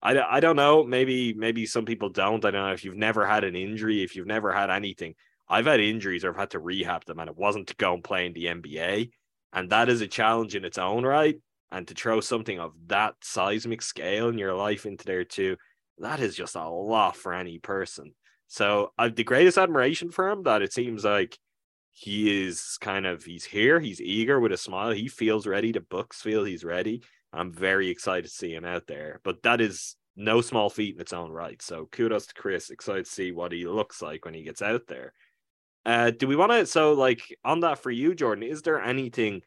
Speaker 4: I, I don't know. Maybe maybe some people don't. I don't know if you've never had an injury if you've never had anything. I've had injuries or i've had to rehab them and it wasn't to go and play in the nba and that is a challenge in its own right and to throw something of that seismic scale in your life into there too that is just a lot for any person. So I've the greatest admiration for him that it seems like he is kind of he's here, he's eager with a smile, he feels ready. The Bucks feel he's ready. I'm very excited to see him out there. But that is no small feat in its own right. So kudos to Khris. Excited to see what he looks like when he gets out there. Uh, do we want to? So, like on that for you, Jordan, is there anything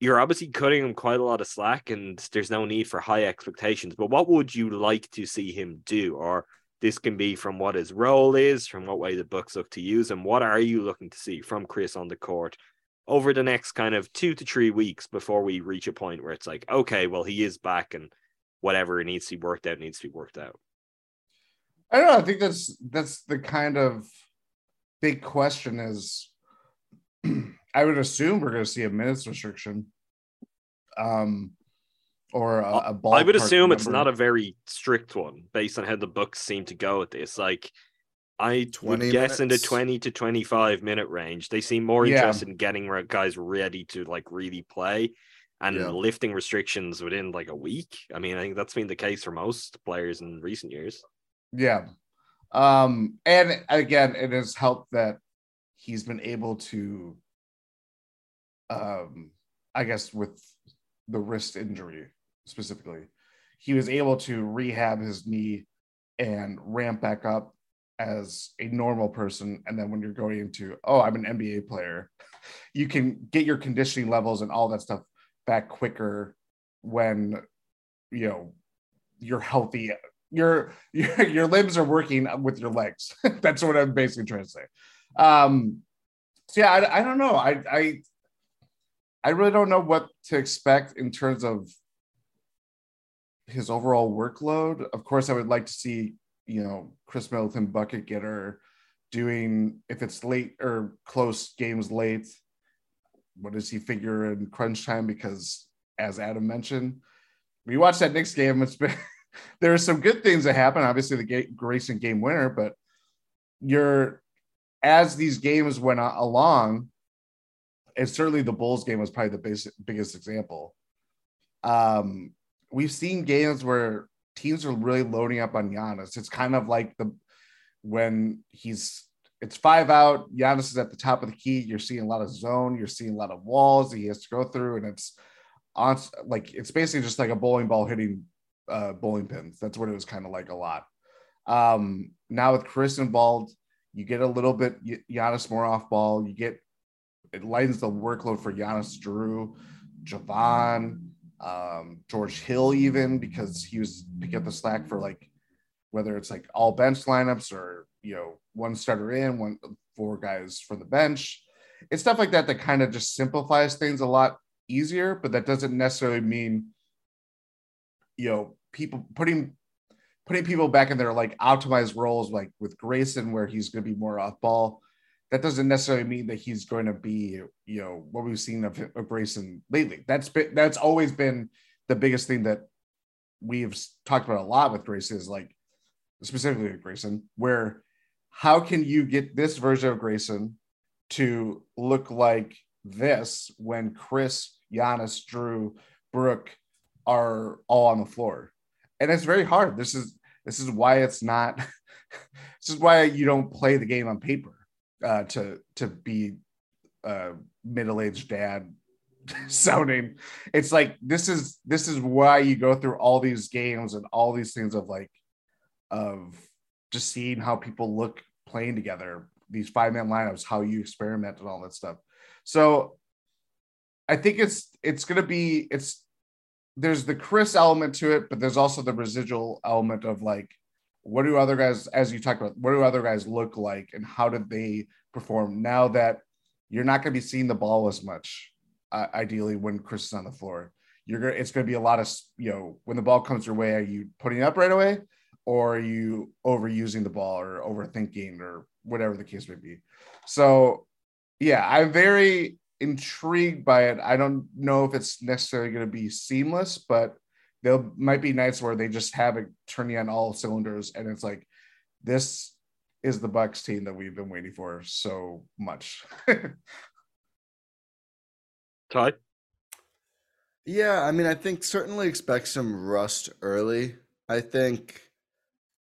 Speaker 4: you're obviously cutting him quite a lot of slack and there's no need for high expectations but what would you like to see him do or this can be from what his role is from what way the Bucks look to use and what are you looking to see from khris on the court over the next kind of two to three weeks before we reach a point where it's like okay well he is back and whatever needs to be worked out needs to be worked out
Speaker 3: I don't know. I think that's that's the kind of big question is I would assume we're going to see a minutes restriction. Um or a, a ball.
Speaker 4: i would assume it's not a very strict one based on how the Bucks seem to go at this like I would
Speaker 5: 20
Speaker 4: guess in the 20 to 25 minute range. They seem more
Speaker 3: Yeah.
Speaker 4: interested in getting guys ready to like really play and
Speaker 5: Yeah.
Speaker 4: lifting restrictions within like a week. I mean, I think that's been the case for most players in recent years.
Speaker 3: Yeah. Um, and again, it has helped that he's been able to um I guess with the wrist injury specifically, he was able to rehab his knee and ramp back up as a normal person. And then when you're going into, oh, I'm an NBA player, you can get your conditioning levels and all that stuff back quicker when you know you're healthy your your, your limbs are working with your legs. That's what i'm basically trying to say. Um so yeah i, I don't know. I, I i really don't know what to expect in terms of his overall workload. Of course i would like to see you know khris middleton bucket getter doing if it's late or close games late what does he figure in crunch time? Because as adam mentioned we watched that Knicks game it's been there are some good things that happen. Obviously, the ga- Grayson game winner, but you're as these games went along, and certainly the Bulls game was probably the basic, biggest example. Um, we've seen games where teams are really loading up on Giannis. It's kind of like the when he's it's five out. Giannis is at the top of the key. You're seeing a lot of zone. You're seeing a lot of walls he has to go through, and it's on like it's basically just like a bowling ball hitting uh, bowling pins. That's what it was kind of like a lot. Um, now with Khris involved, you get a little bit Giannis more off ball. You get it lightens the workload for Giannis, Jrue, Jevon, um, George Hill, even because he was picking up the slack for like whether it's like all bench lineups or you know one starter in, one four guys from the bench. It's stuff like that that kind of just simplifies things a lot easier, but that doesn't necessarily mean you know people putting putting people back in their like optimized roles like with Grayson where he's going to be more off ball. That doesn't necessarily mean that he's going to be, you know, what we've seen of, of Grayson lately. That's been that's always been the biggest thing that we've talked about a lot with Grayson is like specifically with Grayson, where how can you get this version of Grayson to look like this when Khris, Giannis, Jrue, Brook are all on the floor? And it's very hard. This is this is why it's not. this is why you don't play the game on paper uh, to to be a middle aged dad sounding. It's like this is this is why you go through all these games and all these things of like of just seeing how people look playing together, these five man lineups, how you experiment and all that stuff. So I think it's it's gonna be it's there's the Khris element to it, but there's also the residual element of like what do other guys, as you talked about, what do other guys look like and how did they perform now that you're not going to be seeing the ball as much, uh, ideally, when Khris is on the floor. You're gonna, it's going to be a lot of, you know, when the ball comes your way, are you putting it up right away? or are you overusing the ball or overthinking or whatever the case may be. So, yeah, I'm very intrigued by it. I don't know if it's necessarily going to be seamless, but there might be nights where they just have it turning on all cylinders and it's like this is the Bucks team that we've been waiting for so much.
Speaker 4: Ti?
Speaker 5: Yeah, I mean, I think certainly expect some rust early. I think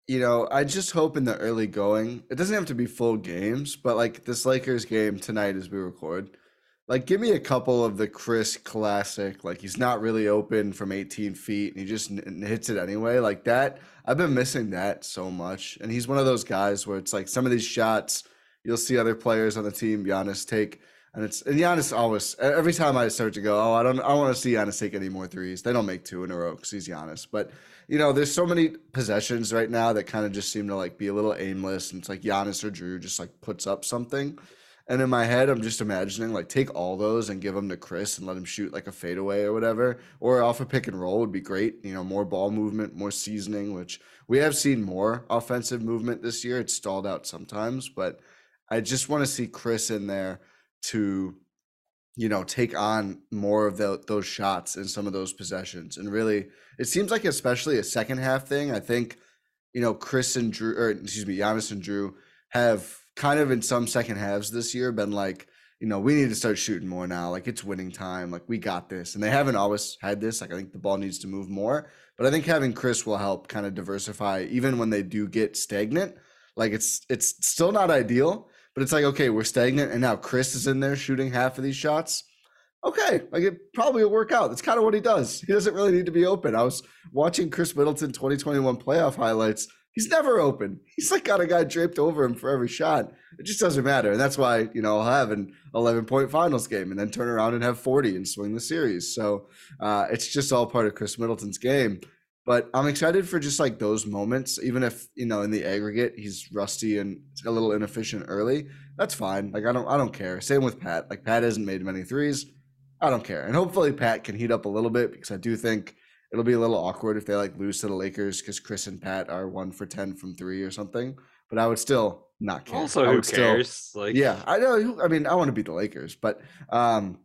Speaker 5: you know, I just hope in the early going, it doesn't have to be full games, but like this Lakers game tonight as we record, like give me a couple of the Khris classic, like he's not really open from 18 feet and he just n- hits it anyway. Like that, I've been missing that so much. And he's one of those guys where it's like some of these shots you'll see other players on the team, Giannis take. And it's and Giannis always every time I start to go, oh, I don't I want to see Giannis take any more threes. They don't make two in a row because he's Giannis. But you know, there's so many possessions right now that kind of just seem to like be a little aimless, and it's like Giannis or Jrue just like puts up something. And in my head, I'm just imagining like take all those and give them to Khris and let him shoot like a fadeaway or whatever, or off a pick and roll would be great. You know, more ball movement, more seasoning, which we have seen more offensive movement this year. It's stalled out sometimes, but I just want to see Khris in there to you know, take on more of the, those shots in some of those possessions. And really, it seems like especially a second half thing. I think, you know, Khris and Jrue, or excuse me, Giannis and Jrue have kind of in some second halves this year been like, you know, we need to start shooting more now. Like it's winning time. Like we got this. And they haven't always had this. Like I think the ball needs to move more. But I think having Khris will help kind of diversify even when they do get stagnant. Like it's it's still not ideal, but it's like, okay, we're stagnant, and now Khris is in there shooting half of these shots. Okay, like it probably will work out. That's kind of what he does. He doesn't really need to be open. I was watching Khris Middleton 2021 playoff highlights. He's never open. He's like got a guy draped over him for every shot. It just doesn't matter. And that's why, you know, I'll have an 11 point finals game and then turn around and have 40 and swing the series. So uh, it's just all part of Khris Middleton's game. But I'm excited for just like those moments, even if you know in the aggregate he's rusty and a little inefficient early. That's fine. Like I don't I don't care. Same with Pat. Like Pat hasn't made many threes. I don't care. And hopefully Pat can heat up a little bit because I do think it'll be a little awkward if they like lose to the Lakers because Khris and Pat are one for ten from three or something. But I would still not care.
Speaker 4: Also, who cares?
Speaker 5: Still,
Speaker 4: like,
Speaker 5: yeah, I know. I mean, I want to beat the Lakers, but um,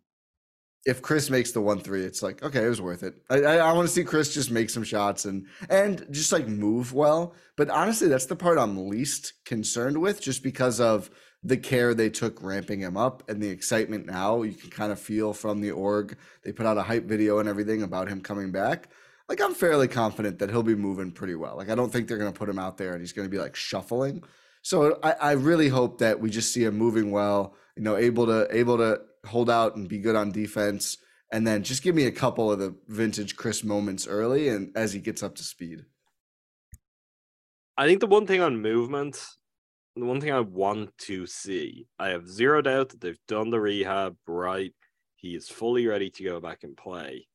Speaker 5: if Khris makes the one three, it's like okay, it was worth it. I, I, I want to see Khris just make some shots and and just like move well. But honestly, that's the part I'm least concerned with, just because of the care they took ramping him up and the excitement. Now you can kind of feel from the org. They put out a hype video and everything about him coming back. Like I'm fairly confident that he'll be moving pretty well. Like I don't think they're gonna put him out there and he's gonna be like shuffling. So I, I really hope that we just see him moving well, you know, able to able to hold out and be good on defense. And then just give me a couple of the vintage Khris moments early and as he gets up to speed.
Speaker 4: I think the one thing on movement, the one thing I want to see, I have zero doubt that they've done the rehab right. He is fully ready to go back and play.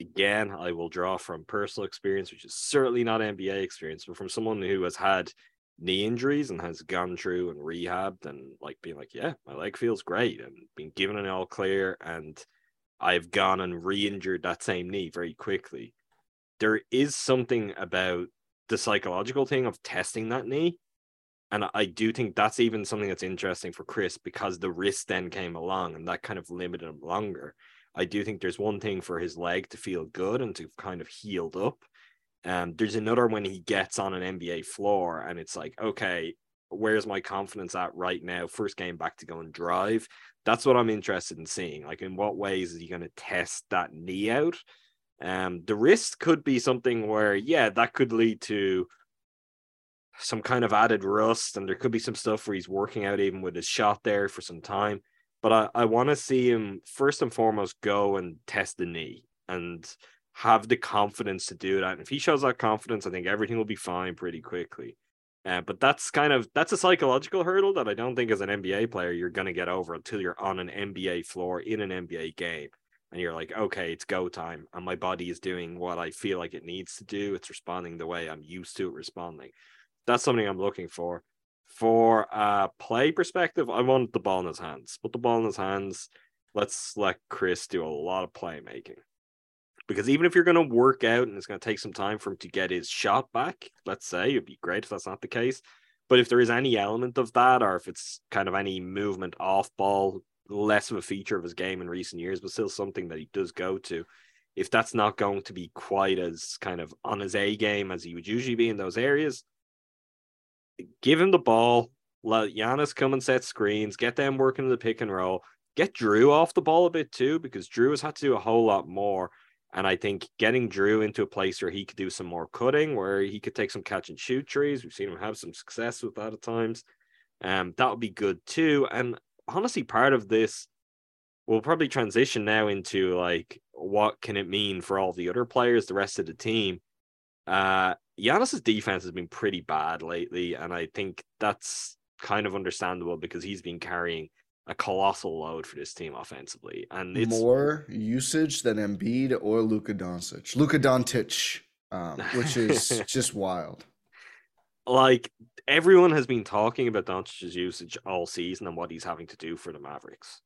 Speaker 4: Again, I will draw from personal experience, which is certainly not NBA experience, but from someone who has had knee injuries and has gone through and rehabbed and like being like, yeah, my leg feels great and been given an all clear and I've gone and re-injured that same knee very quickly. There is something about the psychological thing of testing that knee. And I do think that's even something that's interesting for Khris because the wrist then came along and that kind of limited him longer. I do think there's one thing for his leg to feel good and to kind of healed up. Um, there's another when he gets on an NBA floor and it's like, okay, where's my confidence at right now? First game back to go and drive. That's what I'm interested in seeing. Like, in what ways is he going to test that knee out? Um, the wrist could be something where, yeah, that could lead to some kind of added rust, and there could be some stuff where he's working out even with his shot there for some time. But I, I want to see him first and foremost go and test the knee and have the confidence to do that. And if he shows that confidence, I think everything will be fine pretty quickly. Uh, but that's kind of that's a psychological hurdle that I don't think as an NBA player you're going to get over until you're on an NBA floor in an NBA game and you're like, okay, it's go time, and my body is doing what I feel like it needs to do. It's responding the way I'm used to it responding. That's something I'm looking for. For a play perspective, I want the ball in his hands. Put the ball in his hands. Let's let Khris do a lot of playmaking. Because even if you're going to work out and it's going to take some time for him to get his shot back, let's say, it'd be great if that's not the case. But if there is any element of that, or if it's kind of any movement off ball, less of a feature of his game in recent years, but still something that he does go to. If that's not going to be quite as kind of on his A game as he would usually be in those areas, give him the ball, let Giannis come and set screens, get them working the pick and roll, get Jrue off the ball a bit too, because Jrue has had to do a whole lot more. And I think getting Jrue into a place where he could do some more cutting, where he could take some catch and shoot trees, we've seen him have some success with that at times. Um, that would be good too. And honestly part of this will probably transition now into like what can it mean for all the other players, the rest of the team. Uh Giannis's defense has been pretty bad lately, and I think that's kind of understandable because he's been carrying a colossal load for this team offensively, and it's
Speaker 5: more usage than Embiid or Luka Doncic. Luka Doncic, um, which is just wild.
Speaker 4: Like everyone has been talking about Doncic's usage all season and what he's having to do for the Mavericks.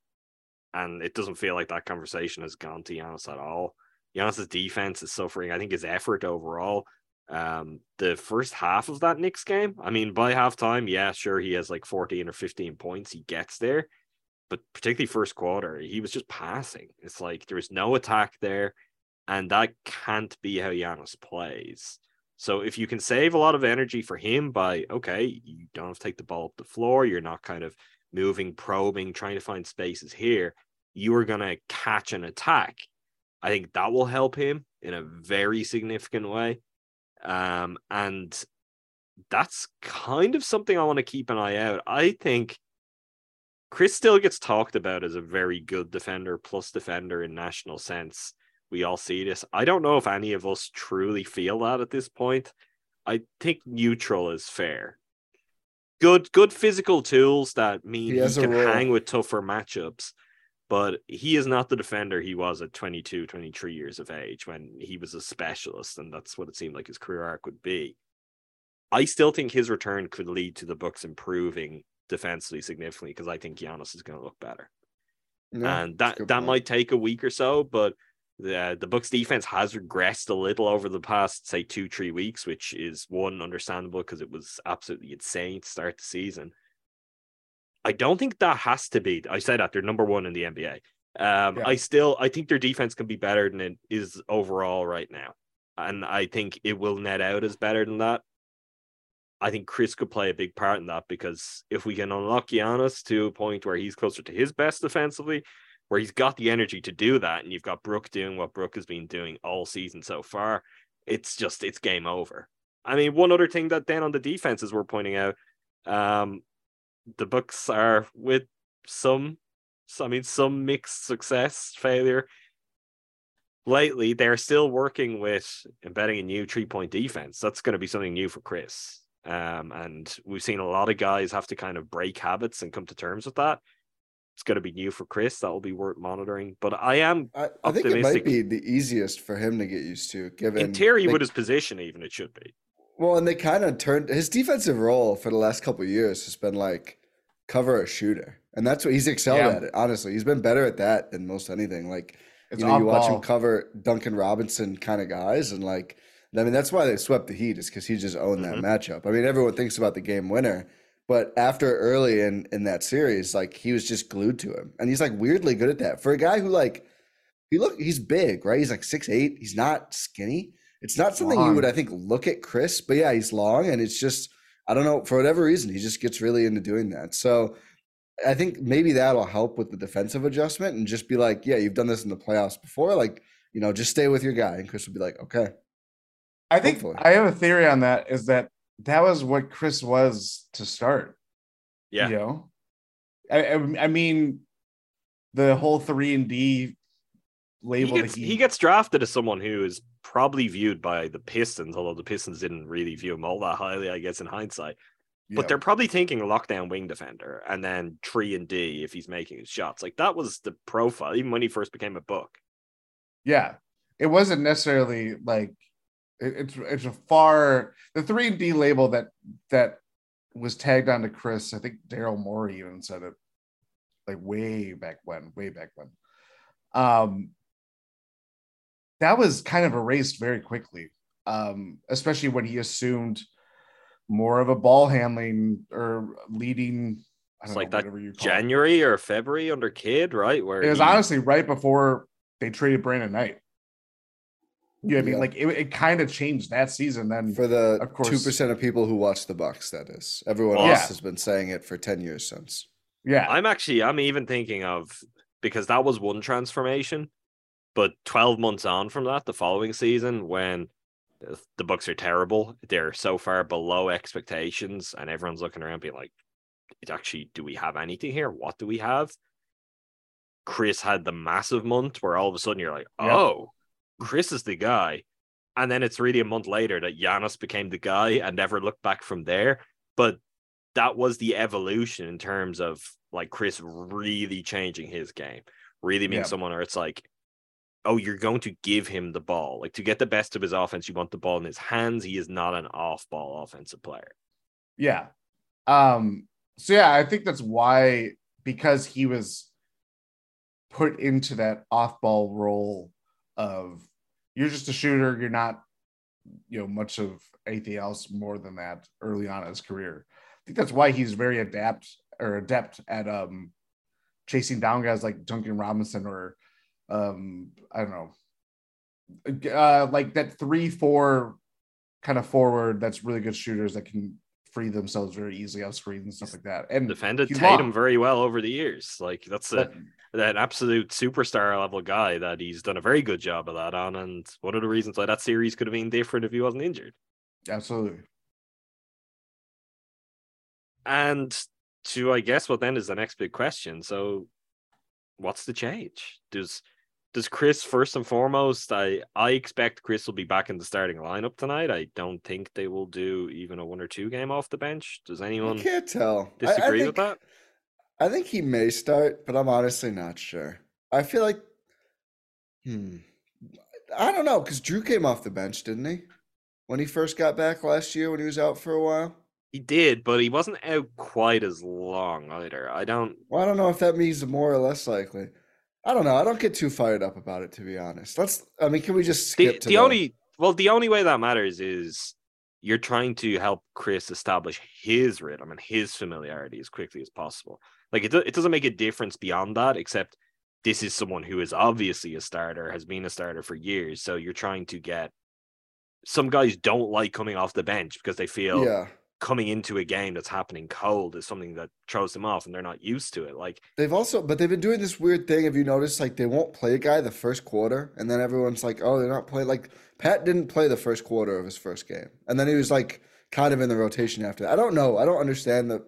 Speaker 4: And it doesn't feel like that conversation has gone to Giannis at all. Giannis's defense is suffering. I think his effort overall. Um, the first half of that Knicks game, I mean, by halftime, yeah, sure, he has like 14 or 15 points. He gets there. But particularly first quarter, he was just passing. It's like there was no attack there. And that can't be how Giannis plays. So if you can save a lot of energy for him by okay, you don't have to take the ball up the floor, you're not kind of moving, probing, trying to find spaces here, you are gonna catch an attack. I think that will help him in a very significant way. Um, and that's kind of something I want to keep an eye out. I think Khris still gets talked about as a very good defender, plus defender in national sense we all see this. I don't know if any of us truly feel that at this point. I think neutral is fair. Good, good physical tools that mean he, he can hang with tougher matchups, but he is not the defender he was at 22, 23 years of age when he was a specialist, and that's what it seemed like his career arc would be. I still think his return could lead to the Bucks improving defensively significantly because I think Giannis is going to look better. and that that point. might take a week or so, but the the Bucks defense has regressed a little over the past say two three weeks, which is one understandable because it was absolutely insane to start the season. I don't think that has to be. I said that they're number one in the NBA. Um, yeah. I still I think their defense can be better than it is overall right now, and I think it will net out as better than that. I think Chris could play a big part in that because if we can unlock Giannis to a point where he's closer to his best defensively, where he's got the energy to do that, and you've got Brook doing what Brook has been doing all season so far, it's just it's game over. I mean, one other thing that then on the defenses we're pointing out, Um, the Bucks are with some, I mean, some mixed success, failure. Lately, they're still working with embedding a new three point defense. That's going to be something new for Khris. Um, and we've seen a lot of guys have to kind of break habits and come to terms with that. It's going to be new for Khris. That will be worth monitoring. But I am
Speaker 5: I, I think it might be the easiest for him to get used to, given
Speaker 4: in theory
Speaker 5: they-
Speaker 4: with his position, even it should be.
Speaker 5: Well, and they kind of turned his defensive role for the last couple of years has been like cover a shooter, and that's what he's excelled
Speaker 3: Yeah.
Speaker 5: at. It honestly, he's been better at that than most anything. Like
Speaker 3: It's
Speaker 5: you know, you watch
Speaker 3: off-ball.
Speaker 5: him cover Duncan Robinson kind of guys, and like I mean, that's why they swept the Heat is because he just owned
Speaker 4: Mhm.
Speaker 5: that matchup. I mean, everyone thinks about the game winner, but after early in in that series, like he was just glued to him, and he's like weirdly good at that for a guy who like he look he's big, right? He's like six eight. He's not skinny. It's not something you would I think look at Khris, but yeah, he's long, and it's just I don't know for whatever reason he just gets really into doing that. So. I think maybe that'll help with the defensive adjustment and just be like, yeah, you've done this in the playoffs before. Like, you know, just stay with your guy. And Khris will be like, okay.
Speaker 3: I think
Speaker 5: Hopefully.
Speaker 3: I have a theory on that is that that was what Khris was to start.
Speaker 4: Yeah.
Speaker 3: You know, I, I, I mean, the whole three and D
Speaker 4: He gets,
Speaker 3: that
Speaker 4: he gets drafted as someone who is probably viewed by the Pistons, although the Pistons didn't really view him all that highly, I guess, in hindsight. But
Speaker 3: Yeah.
Speaker 4: they're probably thinking lockdown wing defender and then three and D if he's making his shots. Like that was the profile, even when he first became a Buck.
Speaker 3: yeah, it wasn't necessarily like it, it's it's a far the three and D label that that was tagged onto Khris. I think Daryl Morey even said it like way back when, way back when. Um, that was kind of erased very quickly, um, especially when he assumed more of a ball handling or leading. I
Speaker 4: It's
Speaker 3: don't
Speaker 4: like
Speaker 3: know,
Speaker 4: that
Speaker 3: whatever you call it.
Speaker 4: January or February under Kidd, right? Where
Speaker 3: It was
Speaker 4: he-
Speaker 3: honestly right before they traded Brandon Knight. You know what I mean?
Speaker 5: Yeah.
Speaker 3: Like it, it kind of changed that season. Then
Speaker 5: For the
Speaker 3: Of course.
Speaker 5: two percent of people who watch the Bucks, that is. Everyone
Speaker 4: Oh,
Speaker 5: else
Speaker 3: yeah.
Speaker 5: has been saying it for ten years since.
Speaker 3: yeah,
Speaker 4: I'm actually I'm even thinking of because that was one transformation, but 12 months on from that, the following season, when the Bucks are terrible, they're so far below expectations, and everyone's looking around being like, "It actually, do we have anything here? What do we have?" Khris had the massive month where all of a sudden you're like,
Speaker 3: Yeah.
Speaker 4: "Oh, Khris is the guy," and then it's really a month later that Giannis became the guy and never looked back from there. But that was the evolution in terms of like Khris really changing his game, really being
Speaker 3: Yeah.
Speaker 4: someone where it's like, oh, you're going to give him the ball. Like to get the best of his offense, you want the ball in his hands. He is not an off ball offensive player.
Speaker 3: yeah. Um. So yeah, I think that's why because he was put into that off-ball role of you're just a shooter. You're not, you know, much of anything else more than that early on in his career. I think that's why he's very adept or adept at um chasing down guys like Duncan Robinson or um I don't know, uh, like that three four kind of forward that's really good shooters that can free themselves very easily off screens and stuff like that. And
Speaker 4: Defended Tatum
Speaker 3: long.
Speaker 4: very well over the years. Like that's a, that absolute superstar level guy that he's done a very good job of that on. And one of the reasons why that series could have been different if he wasn't injured.
Speaker 3: absolutely.
Speaker 4: And to I guess what then is the next big question. So what's the change? Does does Khris first and foremost? I I expect Khris will be back in the starting lineup tonight. I don't think they will do even a one or two game off the bench. Does
Speaker 5: I
Speaker 4: anyone
Speaker 5: can't tell. I- I
Speaker 4: disagree with that?
Speaker 5: I think he may start, but I'm honestly not sure. I feel like, hmm, I don't know because Jrue came off the bench, didn't he? When he first got back last year, when he was out for a while.
Speaker 4: He did, but he wasn't out quite as long either. I don't
Speaker 5: Well, I don't know if that means more or less likely. I don't know. I don't get too fired up about it, to be honest. Let's. I mean, can we just
Speaker 4: the,
Speaker 5: skip to
Speaker 4: the only well the only way that matters is you're trying to help khris establish his rhythm and his familiarity as quickly as possible like it, do, it doesn't make a difference beyond that except this is someone who is obviously a starter has been a starter for years so you're trying to get some guys don't like coming off the bench because they feel
Speaker 5: Yeah,
Speaker 4: coming into a game that's happening cold is something that throws them off and they're not used to it like
Speaker 5: they've also, but they've been doing this weird thing. Have you noticed? Like they won't play a guy the first quarter, and then everyone's like, "Oh, they're not playing." Like Pat didn't play the first quarter of his first game, and then he was like kind of in the rotation after that. I don't know. I don't understand the.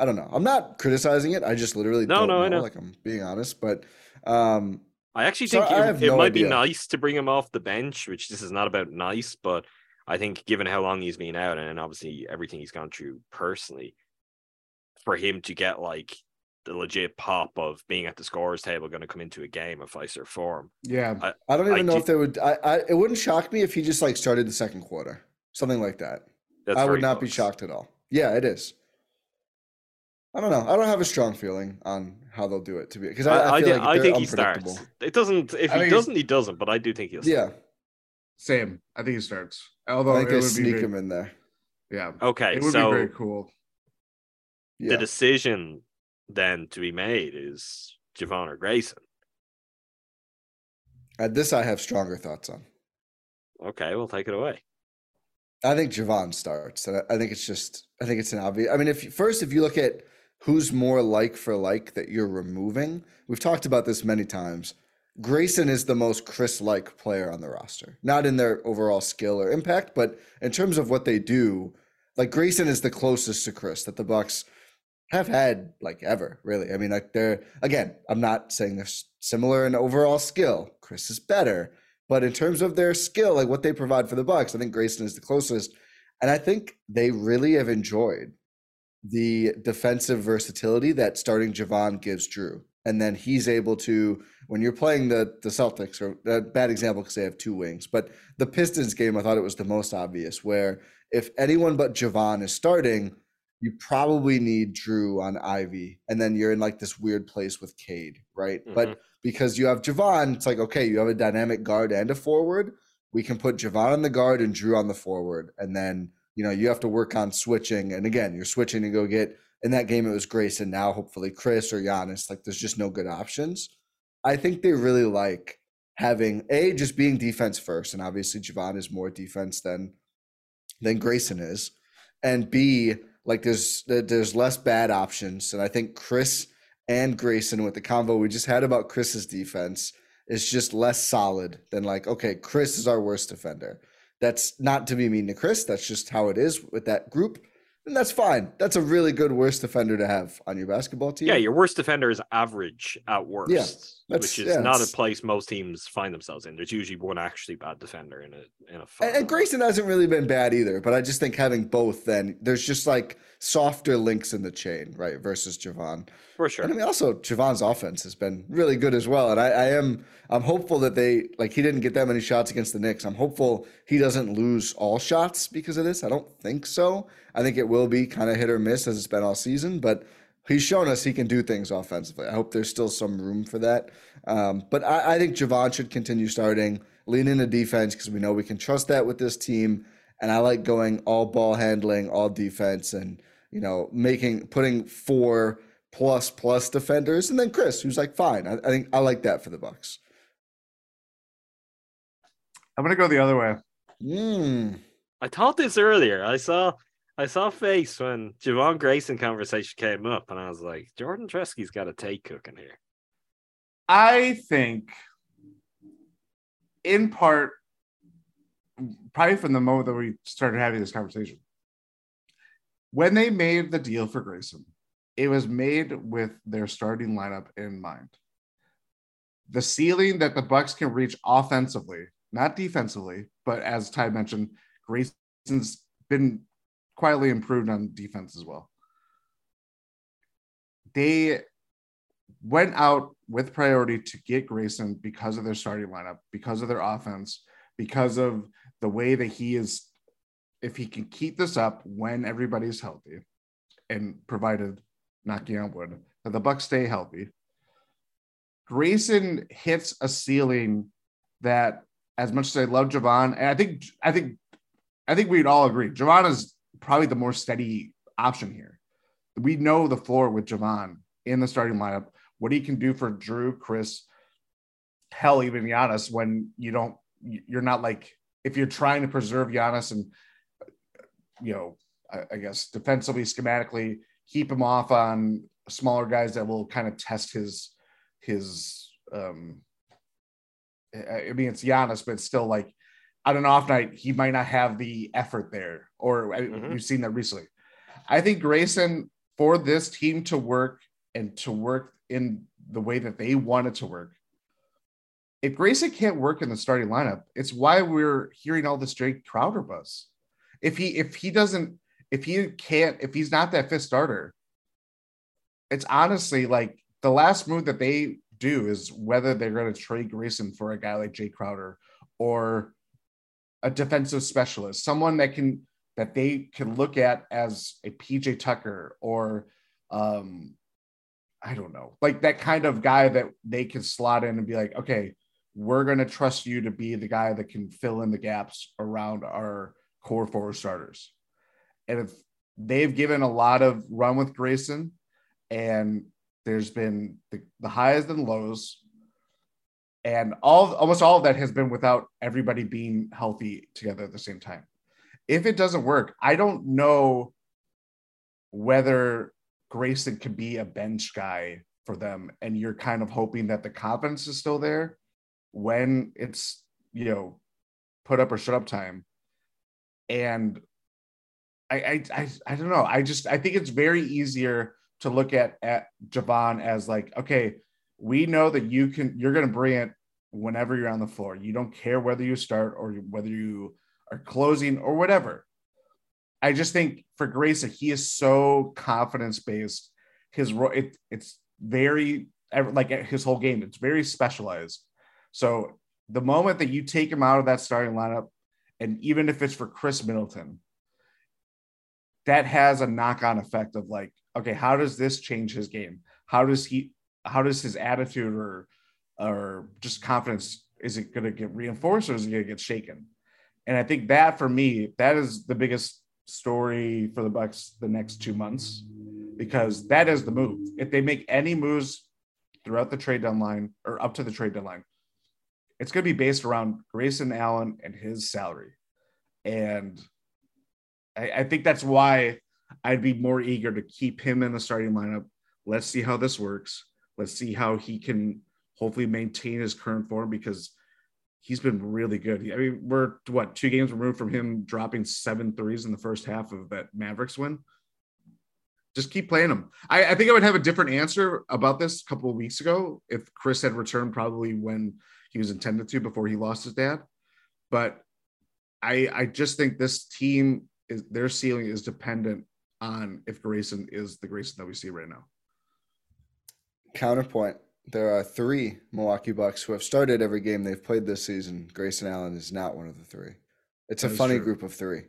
Speaker 5: I don't know. I'm not criticizing it. I just literally
Speaker 4: No,
Speaker 5: don't
Speaker 4: no,
Speaker 5: know,
Speaker 4: I know.
Speaker 5: Like I'm being honest, but um,
Speaker 4: I actually think
Speaker 5: I
Speaker 4: it, it
Speaker 5: no
Speaker 4: might be nice to bring him off the bench, which this is not about nice, but I think given how long he's been out and obviously everything he's gone through personally, for him to get like the legit pop of being at the scorers table going to come into a game of Fiserv Forum.
Speaker 3: Yeah.
Speaker 5: I don't
Speaker 4: I
Speaker 5: even know
Speaker 4: do-
Speaker 5: if they would. I, I it wouldn't shock me if he just like started the second quarter, something like that.
Speaker 4: That's
Speaker 5: I would
Speaker 4: very
Speaker 5: not be shocked at all. Yeah, it is. I don't know. I don't have a strong feeling on how they'll do it to be because I, I,
Speaker 4: I,
Speaker 5: feel
Speaker 4: thi-
Speaker 5: like
Speaker 4: I think he starts. It doesn't. If
Speaker 3: I
Speaker 4: he
Speaker 3: think
Speaker 4: doesn't, he doesn't. But I do think he'll.
Speaker 5: Yeah,
Speaker 4: Start.
Speaker 3: Same. I think he starts. Although
Speaker 5: I think
Speaker 3: it
Speaker 5: they
Speaker 3: would be
Speaker 5: sneak
Speaker 3: very,
Speaker 5: him in there.
Speaker 3: Yeah.
Speaker 4: Okay,
Speaker 3: It would
Speaker 4: so
Speaker 3: be very cool.
Speaker 5: Yeah,
Speaker 4: the decision then to be made is Jevon or Grayson.
Speaker 5: At this I have stronger thoughts on.
Speaker 4: Okay, we'll take it away.
Speaker 5: I think Jevon starts. I I think it's just. I think it's an obvious. I mean, if first, if you look at who's more like for like that you're removing, we've talked about this many times. Grayson is the most Khris-like player on the roster, not in their overall skill or impact, but in terms of what they do. Like Grayson is the closest to Khris that the Bucks have had like ever, really. I mean, like they're again, I'm not saying they're similar in overall skill. Khris is better, but in terms of their skill, like what they provide for the Bucks, I think Grayson is the closest. And I think they really have enjoyed the defensive versatility that starting Jevon gives Jrue. And then he's able to, when you're playing the the Celtics, or a bad example because they have two wings, but the Pistons game, I thought it was the most obvious, where if anyone but Jevon is starting, you probably need Jrue on Ivey, and then you're in like this weird place with Cade, right? But mm-hmm. because you have Jevon, it's like okay, you have a dynamic guard and a forward. We can put Jevon on the guard and Jrue on the forward, and then you know you have to work on switching. And again, you're switching to go get in that game. It was Grayson. Now hopefully Khris or Giannis. Like there's just no good options. I think they really like having a just being defense first, and obviously Jevon is more defense than than Grayson is, and B like there's there's less bad options, and I think Khris and Grayson with the convo we just had about Khris's defense is just less solid than like okay, Khris is our worst defender. That's not to be mean to Khris. That's just how it is with that group, and that's fine. That's a really good worst defender to have on your basketball team.
Speaker 4: Yeah, your worst defender is average at worst,
Speaker 5: that's-
Speaker 4: which is
Speaker 5: yeah,
Speaker 4: not a place most teams find themselves in. There's usually one actually bad defender in a in a.
Speaker 5: And, and Grayson hasn't really been bad either, but I just think having both, then there's just like softer links in the chain, right? Versus Jevon.
Speaker 4: for sure.
Speaker 5: And I mean, also Jevon's offense has been really good as well. And I, I am, I'm hopeful that they like he didn't get that many shots against the Knicks. I'm hopeful he doesn't lose all shots because of this. I don't think so. I think it will be kind of hit or miss as it's been all season, but he's shown us he can do things offensively. I hope there's still some room for that. Um, but I, I think Jevon should continue starting, lean into defense because we know we can trust that with this team. And I like going all ball handling, all defense, and you know, making putting four plus plus defenders, and then Khris, who's like fine. I, I think I like that for the Bucks.
Speaker 3: I'm gonna go the other way.
Speaker 5: Mm.
Speaker 4: I thought this earlier. I saw I saw face when Jevon Grayson conversation came up, and I was like, Jordan Treske's got a take cooking here.
Speaker 3: I think, in part, probably from the moment that we started having this conversation, when they made the deal for Grayson, it was made with their starting lineup in mind. The ceiling that the Bucks can reach offensively, not defensively, but as Ti mentioned, Grayson's been quietly improved on defense as well. They went out with priority to get Grayson because of their starting lineup, because of their offense, because of the way that he is. If he can keep this up when everybody's healthy, and provided knocking on wood that the Bucks stay healthy, Grayson hits a ceiling that, as much as I love Jevon, and I think I think I think we'd all agree Jevon is probably the more steady option here. We know the floor with Jevon in the starting lineup what he can do for Jrue, Khris, hell, even Giannis when you don't, you're not like, if you're trying to preserve Giannis and, you know, I, I guess defensively, schematically, keep him off on smaller guys that will kind of test his, his, um, I mean, it's Giannis, but still like on an off night, he might not have the effort there, or
Speaker 4: Mhm.
Speaker 3: we've seen that recently. I think Grayson, for this team to work and to work in the way that they want it to work, if Grayson can't work in the starting lineup, it's why we're hearing all this Jae Crowder buzz. If he if he doesn't if he can't if he's not that fifth starter, it's honestly like the last move that they do is whether they're going to trade Grayson for a guy like Jae Crowder or a defensive specialist, someone that can that they can look at as a PJ Tucker or um I don't know, like that kind of guy that they can slot in and be like, okay, we're going to trust you to be the guy that can fill in the gaps around our core forward starters. And if they've given a lot of run with Grayson, and there's been the, the highs and lows, and all almost all of that has been without everybody being healthy together at the same time. If it doesn't work, I don't know whether Grayson could be a bench guy for them, and you're kind of hoping that the confidence is still there when it's you know put up or shut up time. And I I I, I don't know. I just I think it's very easier to look at at Jevon as like, okay, we know that you can you're gonna bring it whenever you're on the floor. You don't care whether you start or whether you are closing or whatever. I just think for Grayson, he is so confidence based. His ro- it, it's very like his whole game. It's very specialized. So the moment that you take him out of that starting lineup, and even if it's for Khris Middleton, that has a knock on effect of like, okay, how does this change his game? How does he? How does his attitude or or just confidence is it going to get reinforced or is it going to get shaken? And I think that for me, that is the biggest story for the Bucks the next two months because that is the move. If they make any moves throughout the trade deadline or up to the trade deadline, it's going to be based around Grayson Allen and his salary. And I, I think that's why I'd be more eager to keep him in the starting lineup. Let's see how this works. Let's see how he can hopefully maintain his current form because he's been really good. I mean, we're what two games removed from him dropping seven threes in the first half of that Mavericks win. Just keep playing him. I, I think I would have a different answer about this a couple of weeks ago if Khris had returned, probably when he was intended to before he lost his dad. But I I just think this team is their ceiling is dependent on if Grayson is the Grayson that we see right now.
Speaker 5: Counterpoint. There are three Milwaukee Bucks who have started every game they've played this season. Grayson Allen is not one of the three. It's a funny
Speaker 3: true.
Speaker 5: group of three.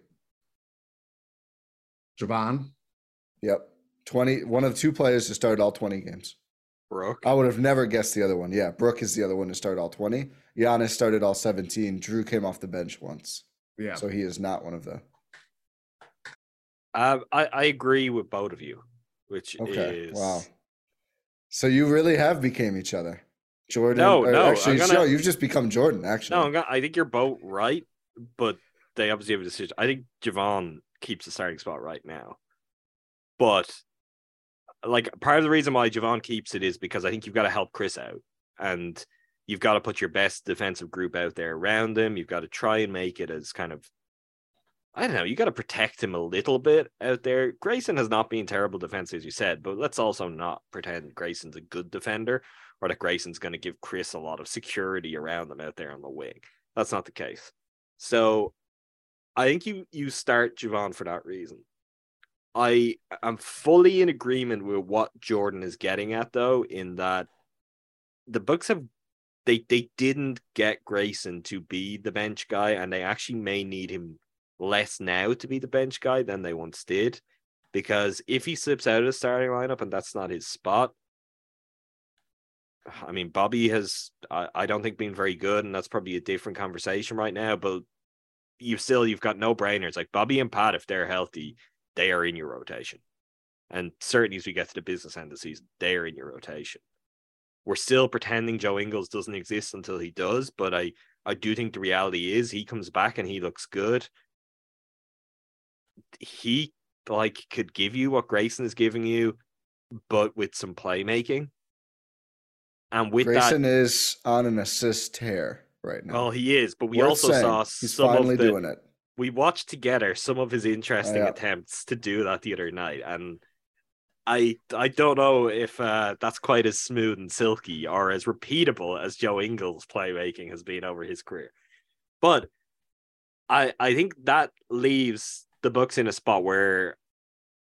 Speaker 3: Jevon,
Speaker 5: Yep. 20 one of the two players to start all 20 games.
Speaker 4: Brook.
Speaker 5: I would have never guessed the other one. Yeah, Brook is the other one to start all 20. Giannis started all 17. Jrue came off the bench once.
Speaker 3: yeah,
Speaker 5: So he is not one of them.
Speaker 4: Um, I, I agree with both of you, which
Speaker 5: Okay.
Speaker 4: is
Speaker 5: Wow. So you really have became each other. Jordan.
Speaker 4: No, no,
Speaker 5: Actually,
Speaker 4: gonna-
Speaker 5: no, you've just become Jordan, actually.
Speaker 4: No, I'm gonna, I think you're both right, but they obviously have a decision. I think Jevon keeps the starting spot right now, but like part of the reason why Jevon keeps it is because I think you've got to help Khris out, and you've got to put your best defensive group out there around him. You've got to try and make it as kind of I don't know. You got to protect him a little bit out there. Grayson has not been terrible defense, as you said, but let's also not pretend Grayson's a good defender or that Grayson's going to give Khris a lot of security around them out there on the wing. That's not the case. So I think you you start Jevon for that reason. I am fully in agreement with what Jordan is getting at though, in that the Bucks have they they didn't get Grayson to be the bench guy, and they actually may need him less now to be the bench guy than they once did. Because if he slips out of the starting lineup and that's not his spot, I mean, Bobby has, I, I don't think, been very good, and that's probably a different conversation right now. But you still, you've got no brainers like Bobby and Pat. If they're healthy, they are in your rotation, and certainly as we get to the business end of the season, they are in your rotation. We're still pretending Joe Ingles doesn't exist until he does, but I, I do think the reality is he comes back and he looks good. He like could give you what Grayson is giving you, but with some playmaking. And with
Speaker 5: Grayson is on an assist tear. right now.
Speaker 4: Well, he is, but we
Speaker 5: Worth
Speaker 4: also
Speaker 5: saying.
Speaker 4: saw
Speaker 5: he's
Speaker 4: some
Speaker 5: finally
Speaker 4: of the.
Speaker 5: doing it.
Speaker 4: We watched together some of his interesting
Speaker 5: yeah.
Speaker 4: attempts to do that the other night, and I I don't know if uh, that's quite as smooth and silky or as repeatable as Joe Ingles' playmaking has been over his career. But I I think that leaves the Bucks in a spot where